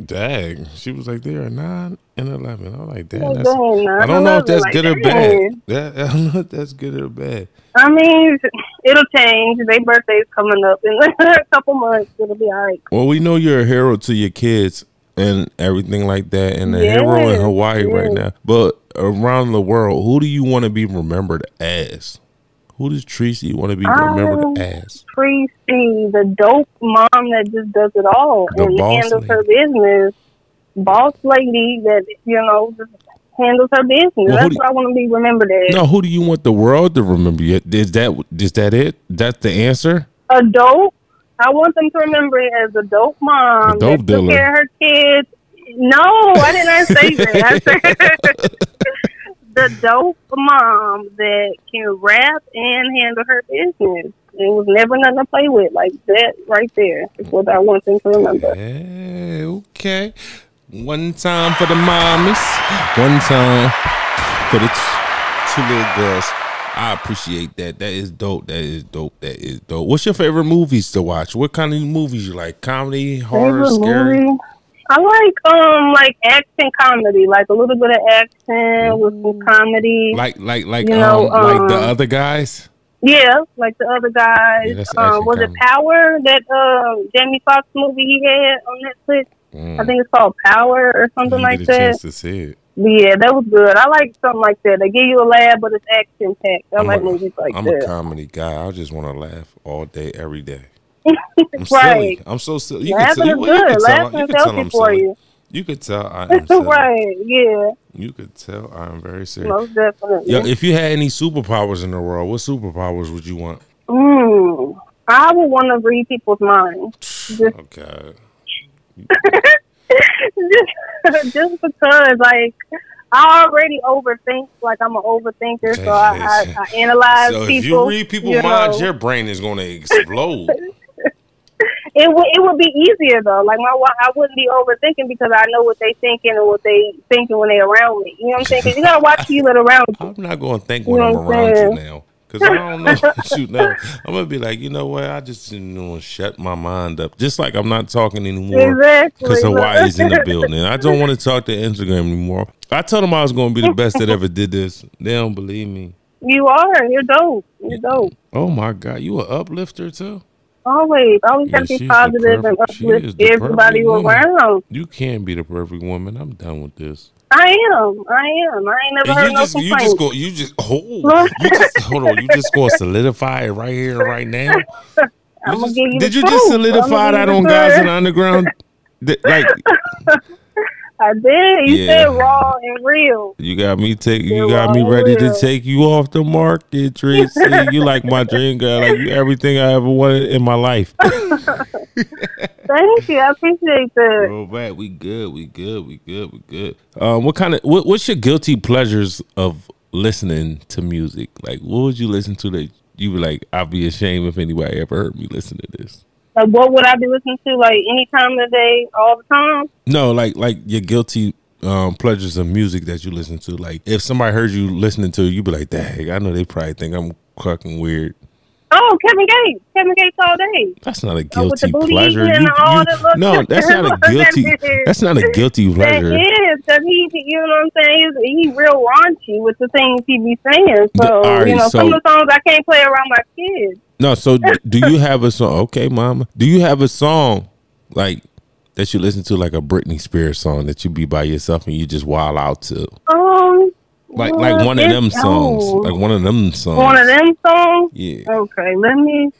Dang, she was like, "There are nine and 11. I'm like, "Damn, that's." dang, I don't know if that's good or bad. That, I don't know if that's good or bad. I mean, it'll change. Their birthday's coming up in a couple months. It'll be all right. Well, we know you're a hero to your kids and everything like that, and a hero in Yes, Hawaii right now. But around the world, who do you want to be remembered as? Who does Tracy want to be remembered Um, as? Tracy, the dope mom that just does it all The and handles her business. Boss lady that you know just handles her business. who That's what I want to be remembered as. No, who do you want the world to remember? you? Is that is that it? That's the answer? A dope. I want them to remember it as a dope mom A dope that dealer. took care of her kids. No, I did not say that. I said the dope mom that can rap and handle her business. It was never nothing to play with. Like that right there is what I want them to remember. Yeah, okay. One time for the mommies, one time for the t- two little girls. I appreciate that. That is dope. That is dope. That is dope. What's your favorite movies to watch? What kind of movies you like? Comedy, horror, Favorite scary? movie? I like um like action comedy, like a little bit of action with some comedy. Like, like, like, You know, um, like the um, other guys. yeah, like the other guys. Yeah, um, was it. Power that um Jamie Foxx movie he had on Netflix? Mm. I think it's called Power or something like get a chance that. to see it. Yeah, that was good. I like something like that. They give you a laugh, but it's action packed. I like a, movies like that. I'm a comedy guy. I just want to laugh all day, every day. I'm silly. right. I'm so silly. You Laughing can tell, you good. can tell, you tell I'm for silly. you. You could tell I am silly. right. Yeah. You could tell I am very serious. Most definitely. Yo, if you had any superpowers in the world, what superpowers would you want? Mm, I would want to read people's minds. Just, Okay. just, just because, like, I already overthink. Like, I'm an overthinker, so I, I, I analyze So people. if you read people's you minds, know. your brain is going to explode. It would it would be easier though. Like my I wouldn't be overthinking because I know what they thinking and what they thinking when they around me. You know what I'm saying? 'Cause you gotta watch who you let around you. I'm not going to think You when know I'm around you now. Because I don't know you know. I'm to be like, you know what? I just you know, shut my mind up. Just like I'm not talking anymore. Exactly. Because Hawaii's in the building. I don't want to talk to Instagram anymore. I told them I was going to be the best that ever did this. They don't believe me. You are. You're dope. You're dope. Oh my God, you an uplifter too? Always. Always Yeah, gotta be the positive and uplift everybody around. You can be the perfect woman. I'm done with this. I am. I am. I ain't never And heard you no just, you complaints. just go, you just, oh, you just, hold on, you just to solidify it right here, right now. You gonna just- give you did you just solidify that on guys in the underground? Like, I did. You Yeah. said raw and real. you got me take, you got me ready to take you off the market, Tracy. you like my dream girl, like you everything I ever wanted in my life. Thank you. I appreciate that. Bro, back. We good. We good. We good. We good. Um, what kind of what, what's your guilty pleasures of listening to music? Like, what would you listen to that you be like? I'd be ashamed if anybody ever heard me listen to this. Like, what would I be listening to? Like any time of the day, all the time? No, like like your guilty um pleasures of music that you listen to. Like, if somebody heard you listening to, you'd be like, "Dang, I know they probably think I'm fucking weird." Oh, Kevin Gates. Kevin Gates all day. That's not a Oh, guilty booty pleasure. You- you- no, that's not a guilty. That's not a guilty pleasure. That is, because he, you know what I'm saying? He's, he real raunchy with the things he be saying. So, right, you know, some of the songs I can't play around my kids. No, so do you have a song? Okay, mama. Do you have a song like that you listen to, like a Britney Spears song that you be by yourself and you just wild out to, Um, like well, like one of them songs, like one of them songs. one of them songs? Yeah, Okay, let me.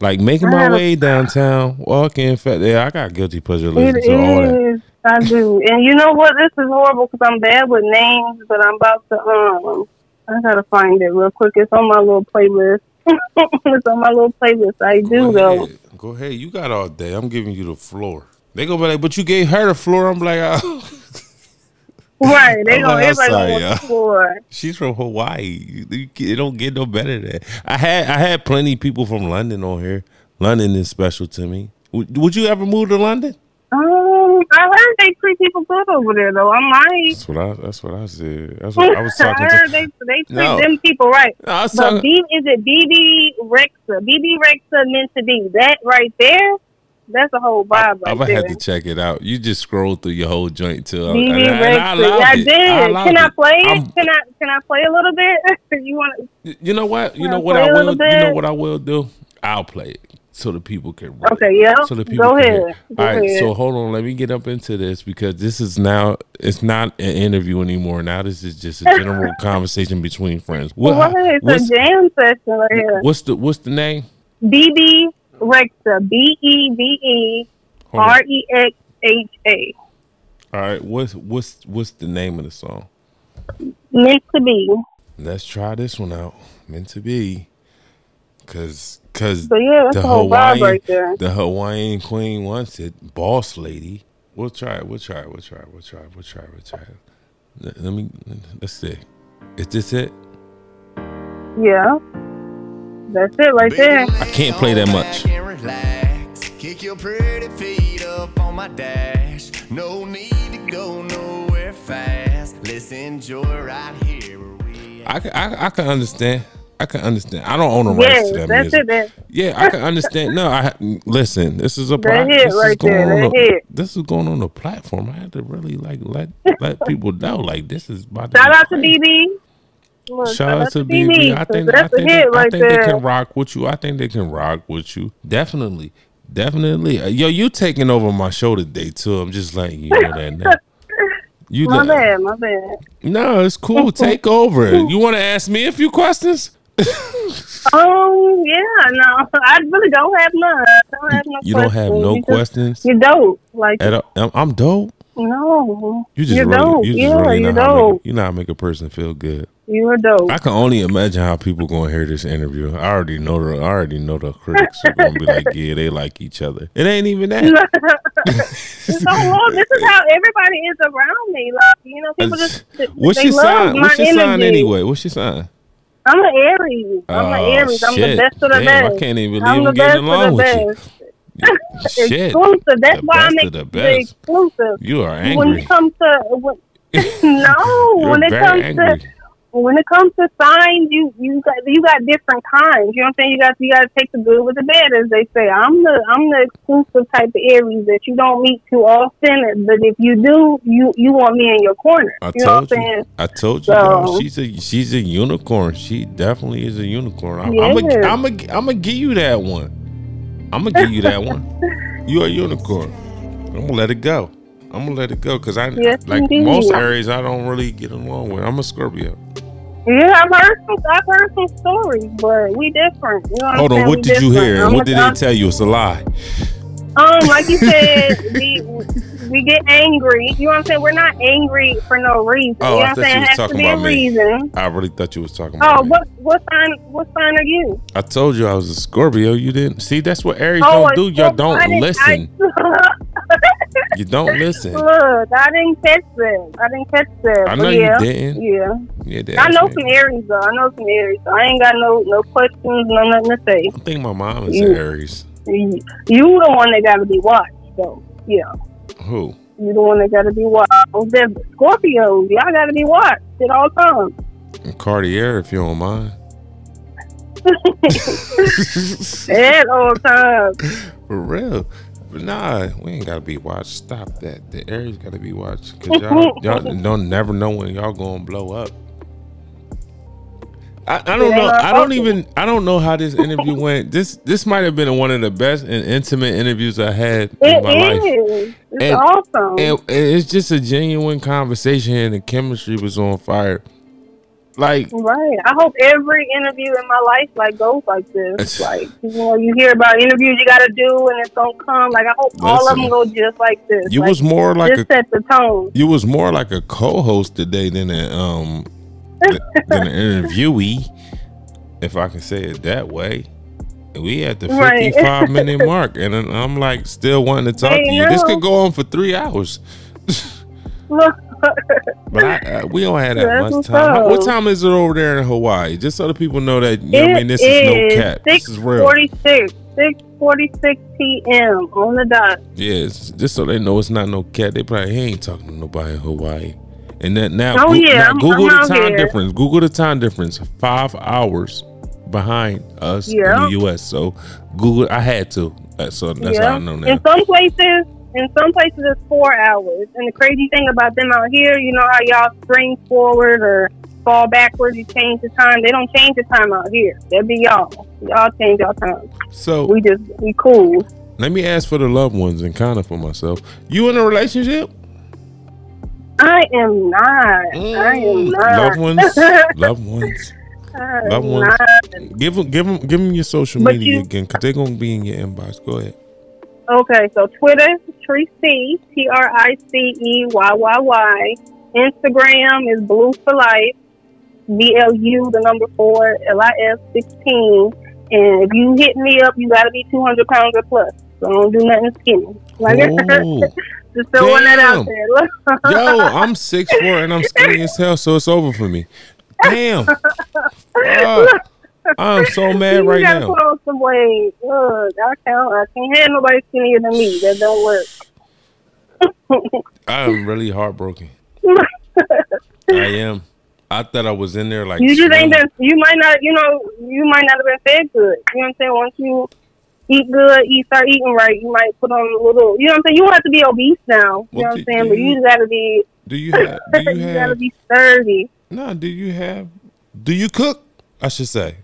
like making my way downtown, walking. Fat. Yeah, I got guilty pleasure It listening to all that. I do. And you know what? This is horrible because I'm bad with names, but I'm about to, um, I gotta find it real quick. It's on my little playlist. it's on my little playlist. I do, Go though. ahead. Go ahead. You got all day. I'm giving you the floor. They gonna be like, but you gave her the floor. I'm like, oh. Right. They gonna, like, everybody sorry, the floor. She's from Hawaii. You, don't get no better than that. I had I had plenty of people from London on here. London is special to me. Would, would you ever move to London? I heard they treat people good over there, though. I might. That's what I. That's what I said. That's what I was talking I heard to. they, they treat No. them people right. No, I was But talking. B, is it Bebe Rexha? Bebe Rexha meant to be. That right there, that's a whole vibe I'm right gonna there. have to check it out. You just scroll through your whole joint too. Uh, BB And I- and I Rexa. I did. allowed can I play it? I'm- can I can I play a little bit? you want? You know what? You know I what play I a will. You know what I will do. I'll play it so the people can. Really, Okay, yeah. So the people Go ahead. Go All right. ahead. So hold on. Let me get up into this because this is now. It's not an interview anymore. Now this is just a general conversation between friends. What, go ahead. It's what's, a jam session right here. what's the What's the name? Bebe Rexha. B E B E. R E X H A. All right. What's What's What's the name of the song? Meant to be. Let's try this one out. Meant to be. Cause, cause So yeah, that's the the whole vibe Hawaiian, right there. the Hawaiian queen wants it. Boss lady. We'll try it. We'll try it. We'll try it. We'll try it. We'll try it. We'll try it. Let, let me. Let's see. Is this it? Yeah. That's it right there. I can't play that much. Back relax. Kick your pretty feet up on my dash. No need to go nowhere fast. Let's enjoy right here where we. I, I, I can understand. I can understand. I don't own the rights Yes, to that that's music. it. Yeah, I can understand. No, I listen. This is a hit this is going there, on a. This is going on the platform. I had to really like let let people know like this is about shout out to. Bebe. Look, Shout out to Bebe. I think I think, hit I right think they can rock with you. I think they can rock with you. Definitely, definitely. Uh, Yo, you taking over my show today too. I'm just letting you know that now. You My done- bad, my bad. No, it's cool. Take over. You want to ask me a few questions? Um, yeah, no, I really don't have none. Don't have no You don't have no You just- questions. You're dope. Like, At all? I'm- dope. no. You just you're really, dope. you just yeah, really you're know make, dope. you know how to make a person feel good. You're dope. I can only imagine how people gonna hear this interview. I already know the I already know the critics are gonna be like, yeah, they like each other. It ain't even that. so long. This is how everybody is around me. Like, you know, people just What's they your love sign? What's your energy. sign anyway? What's your sign? I'm an Aries. I'm an Oh, Aries. I'm the best of the Damn, best. I can't even I'm believe the I'm best getting along of the with you. best. Shit. Exclusive. That's The why I best make of the the best. exclusive. You are angry. When it comes to when, no, You're when it comes angry. to when it comes to signs, you you got you got different kinds. You know what I'm saying? You got you got to take the good with the bad, as they say. I'm the I'm the exclusive type of Aries that you don't meet too often, but if you do, you you want me in your corner. I you know what I'm told you. saying? I told you. So- she's a she's a unicorn. She definitely is a unicorn. I'm I'm Yes. a, I'm a, I'm gonna give you that one. I'm gonna give you that one. You are a unicorn. I'm gonna let it go. I'm gonna let it go because I Yes, like indeed. most areas I don't really get along with. I'm a Scorpio. Yeah, I've heard some I've heard some stories, but we different. You know Hold on, what We did you hear? I'm what did they tell you? It's a lie. Um, like you said, we we get angry. You know what I'm saying? We're not angry for no reason. Oh, you know I thought you was talking about me. reason. I really thought you was talking about Oh, me. what what sign what sign are you? I told you I was a Scorpio. You didn't see. That's what Aries oh, don't do. Y'all don't listen. I, You don't listen. look, I didn't catch that. I didn't catch that. I know you didn't. Yeah, Yeah, I know some Aries though. I know some Aries. I ain't got no no questions, no nothing to say. I think my mom is You- Aries. You, you the one that got to be watched, though. Yeah. Who? You the one that got to be watched. Those them Scorpios, y'all got to be watched at all times. Cartier, if you don't mind. At all times. For real. Nah, we ain't gotta be watched. Stop that. The area's gotta be watched. Cause y'all, y'all don't never know when y'all gonna blow up. I, I don't know. I don't even. I don't know how this interview went. This this might have been one of the best and intimate interviews I had in It my life. is. It's And- awesome. And, and it's just a genuine conversation, and the chemistry was on fire. Like right. I hope every interview in my life like goes like It's- this. Like you know, you hear about interviews you got to do, and it's gonna come. Like I hope all of them go just like this. you like, was more like a set the tone. You was more like a co-host today than a um than an interviewee, if I can say it that way. We at the Right. fifty-five minute mark, and I'm like still wanting to talk Hey, to you. This could go on for three hours, but I, uh, we don't have that That's much time. How- What time is it over there in Hawaii? Just so the people know that you know I mean. This is no is cap. This is real. 646, 646 p.m. on the dot. Yes, just so they know it's not no cat. They probably he ain't talking to nobody in Hawaii. And that now, Oh, Goo- yeah, now I'm- Google I'm the time here. difference. Google the time difference. Five hours behind us Yeah. in the U.S. So Google. I had to. So that's how I know now. In some places, in some places it's four hours. And the crazy thing about them out here, you know how y'all spring forward or fall backwards, you change the time. They don't change the time out here. That be y'all. Y'all change y'all time. So We just we cool. let me ask for the loved ones and kind of for myself. You in a relationship? I am not. I am not. Mm, Loved ones. loved ones. Loved ones. not. Give them. Give them. Give them your social But media you- again, because they're gonna be in your inbox. Go ahead. Okay, so Twitter, C, T R I C E Y Y Y. Instagram is Blue for Life, B L U, the number four, L I F 16. And if you hit me up, you got to be 200 pounds or plus. So I don't do nothing skinny. Like, just throwing that out there. Yo, I'm six four and I'm skinny as hell, so it's over for me. Damn. Fuck. I'm so mad you right gotta now. put on some weight. Look, I can't, I can't have nobody skinnier than me. That don't work. I'm really heartbroken. I am. I thought I was in there like You just ain't been. You might not. You know. You might not have been fed good. You know what I'm saying? Once you eat good, you start eating right. You might put on a little. You know what I'm saying? You don't have to be obese now. You know what I'm saying? But you- you just gotta be. Do you have? Do you you gotta be sturdy. No. Do you have? Do you cook? I should say.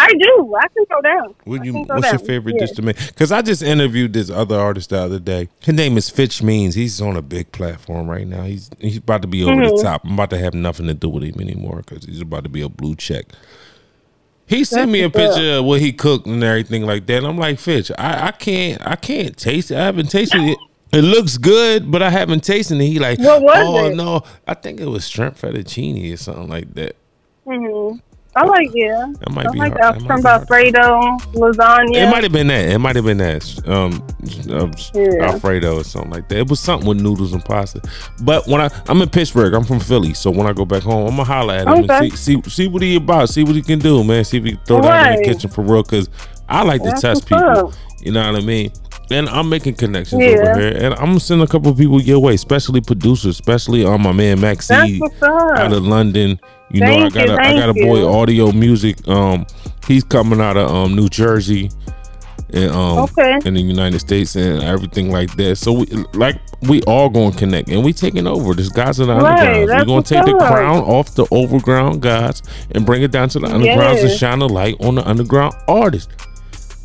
I do. I can go down. What you, what's your favorite Yeah. dish to make? Because I just interviewed this other artist the other day. His name is Fitch Means. He's on a big platform right now. He's he's about to be over Mm-hmm. the top. I'm about to have nothing to do with him anymore because he's about to be a blue check. He sent me a That's picture of what he cooked and everything like that. And I'm like, Fitch, I, I can't I can't taste it. I haven't tasted it. It looks good, but I haven't tasted it. He like, oh it? no, I think it was shrimp fettuccine or something like that. hmm I like yeah. That might I be like hard- that might shrimp be hard. alfredo, lasagna. It might have been that. It might have been that. Um, uh, Yeah. Alfredo or something like that. It was something with noodles and pasta. But when I I'm in Pittsburgh, I'm from Philly, so when I go back home, I'm gonna holler at him Okay. and see see see what he about, see what he can do, man. See if he can throw down in the kitchen for real. Cause I like to That's test people. up. You know what I mean? And I'm making connections Yeah. over here, and I'm gonna a couple of people your way, especially producers, especially on my man Max That's C what's up. out of London. You know, I got you, a, I got a boy you. audio music. Um, he's coming out of um New Jersey, and um Okay. in the United States and everything like that. So we like we all gonna connect, and we taking over. This guys in the Right, underground. We're gonna take the up. crown off the overground guys and bring it down to the undergrounds and shine a light on the underground artists.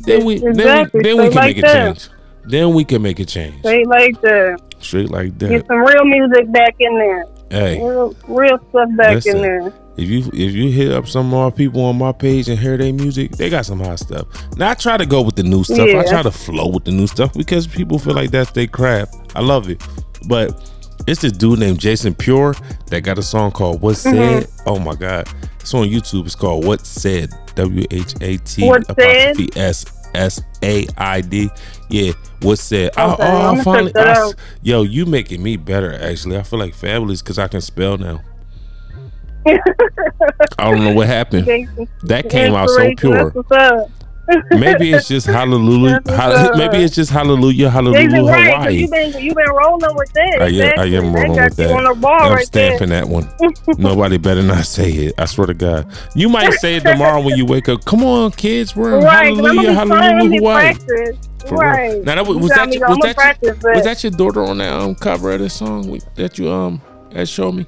Then we then we then we can like make a that. change. Then we can make a change. Straight like that. Straight like that. Get some real music back in there. Hey. Real, real stuff back Listen, in there. If you if you hit up some more people on my page and hear their music, they got some hot stuff. Now I try to go with the new stuff. I try to flow with the new stuff because people feel like that's their craft. I love it. But it's this dude named Jason Pure that got a song called What Mm-hmm. Said. Oh my God. It's on YouTube. It's called What Said. W H A T What Said? apostrophe S S A I D. Yeah, what said? I, Okay, oh, I finally, that I yo, you making me better. Actually, I feel like fabulous because I can spell now. I don't know what happened. That came out so pure. That's what's up. Maybe it's just hallelujah. That's what's hall- up. maybe it's just hallelujah, hallelujah, right? Hawaii. You been you been rolling with that. I am, I am rolling with that. On the ball I'm right stamping there. that one. Nobody better not say it. I swear to God. You might say it tomorrow when you wake up. Come on, kids. We're in Right, hallelujah, gonna be trying hallelujah, Hawaii. practice. For real. right. Now that was, was that your, was that practice your, was that your daughter on that um, cover of the song that you um that showed me?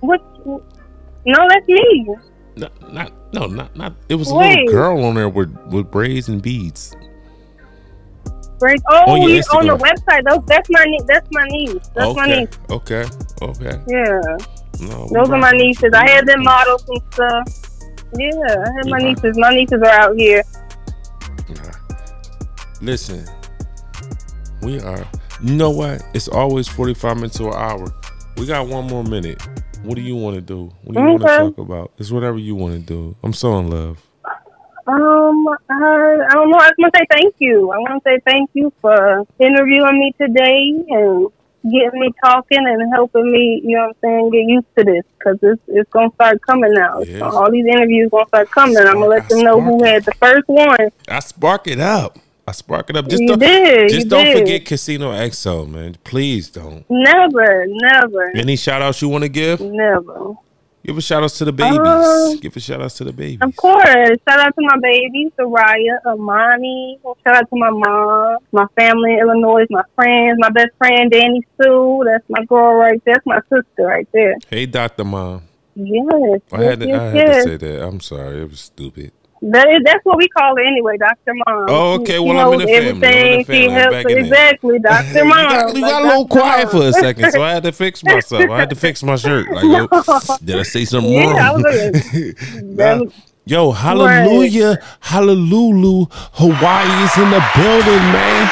What? No, that's me. No, not no, not not. It was a little girl on there with with braids and beads. Oh, On you on the website. Those, that's my niece. That's my niece. That's my okay, niece. okay, okay. Yeah. No, Those are my nieces. I had them models and stuff. Yeah, I had my nieces. My nieces are out here. Listen, we are. You know what? It's always forty-five minutes to an hour. We got one more minute. What do you want to do? What do you want to talk about? It's whatever you want to do. I'm so in love. Um, I, I don't know. I just want to say thank you. I want to say thank you for interviewing me today and getting me talking and helping me. You know what I'm saying? Get used to this because it's it's gonna start coming now. Yes. All these interviews gonna start coming. I'm gonna let them know who had the first one. I spark it up. I spark it up. Just You don't, did, just don't did. forget Casino XO, man. Please don't. Never, never, Any shout outs you want to give? never. Give a shout outs to the babies. Um, give a shout outs to the babies. Of course. Shout out to my babies, Soraya, Amani. Shout out to my mom, my family in Illinois, my friends, my best friend, Danny Sue. That's my girl right there. That's my sister right there. Hey, Doctor Mom. Yes. I had to, yes, I had yes. to say that. I'm sorry. It was stupid. That that's what we call it anyway, Dr. Mom. Oh, okay. Well, I'm in. I'm in the family. She helps exactly, Dr. you Mom. got, you like got a little Dr. quiet Mom. for a second, so I had to fix myself. I had to fix my shirt. Like, yo, did I say something Yeah, wrong? Nah. Yo, hallelujah, hallelujah. Hawaii is in the building, man.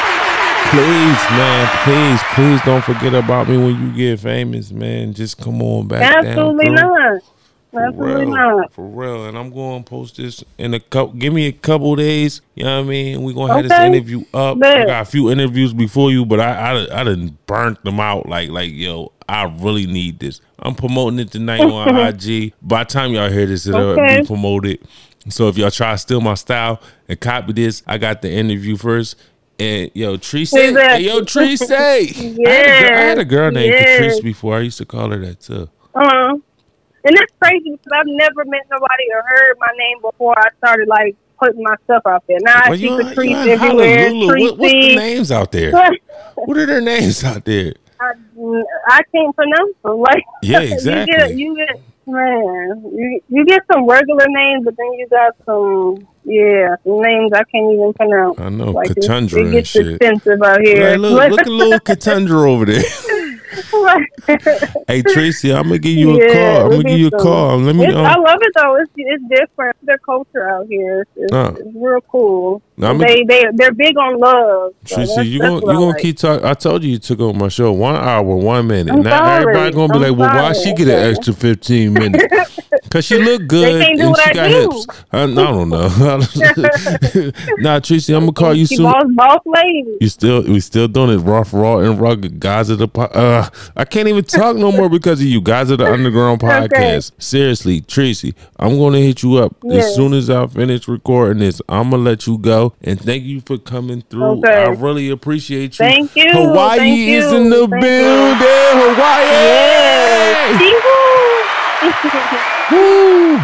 Please, man, please, please don't forget about me when you get famous, man. Just come on back. Absolutely crew. not. For real, not. For real. And I'm going to post this in a couple, give me a couple days. You know what I mean? We're going to have this interview up. Bet. I got a few interviews before you, but I, I, I done burnt them out. Like, like, yo, I really need this. I'm promoting it tonight on IG. By the time y'all hear this, it'll Okay. be promoted. So if y'all try to steal my style and copy this, I got the interview first. And yo, Tree say, Exactly. yo, Tree say. I, had a girl, I had a girl named Yes. Catrice before. I used to call her that too. Uh-huh. And that's crazy because I've never met nobody or heard my name before I started like putting my stuff out there. Now I see you- you in everywhere. What- what's the names out there? What are their names out there? I, I can't pronounce them. Like Yeah, you exactly. get, you get Man, you you get some regular names, but then you got some yeah some names I can't even pronounce. I know, Like, it- Katundra It and gets shit. expensive out here. Hey, look, look at little Katundra over there. Hey Tracy, I'm gonna give you a Yeah, call. I'm gonna give you a call. Let me. It's, I Um, love it though. It's it's different. Their culture out here it's, Uh. it's real cool. They they they're big on love. So Tracy, that's, you that's gonna you gonna like. keep talking? I told you you took on my show one hour, one minute. I'm now sorry. everybody gonna be I'm like, well, why she get an extra fifteen minutes? Cause she look good can't do what she I got do. hips. I, I don't know. nah, Tracy, I'm gonna call you She soon. boss lady. You still we still doing it rough, raw, and rugged. Guys of the po- uh, I can't even talk no more because of you. Guys of the Underground Podcast. Seriously, Tracy, I'm gonna hit you up Yeah. as soon as I finish recording this. I'm gonna let you go, and thank you for coming through. Okay. I really appreciate you. Thank you. Hawaii Thank is you. in the Thank building. Hawaii. Yeah. Woo.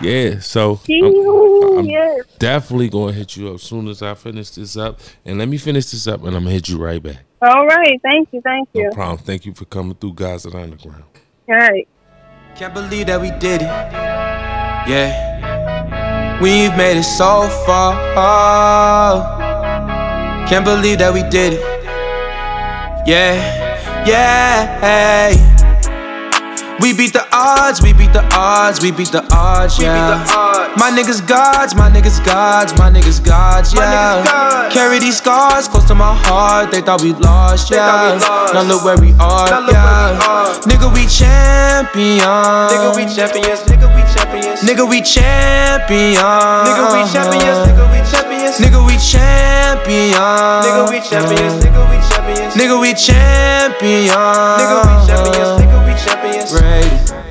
Yeah. So. I'm- I'm Yes. definitely gonna hit you up soon as I finish this up. And let me finish this up, and I'm gonna hit you right back. All right. Thank you. Thank you. No problem. Thank you for coming through, guys at the underground. All right. Can't believe that we did it. Yeah. We've made it so far. Can't believe that we did it. Yeah. Yeah. We beat the odds, we beat the odds, we beat the odds, yeah. The odds. My niggas gods, my niggas gods, my niggas gods, yeah. Niggas gods. Carry these scars close to my heart, they thought we lost, they yeah. We lost. Now look where we are, now yeah. We are. Nigga, we champions. Nigga, we champions, nigga, we champions. Nigga, we champions. Nigga, we champions, nigga, we champions. Nigga, we champions. Nigga, we champions, nigga, we champions. Nigga, we champions. Nigga, we champions, nigga, we champions crazy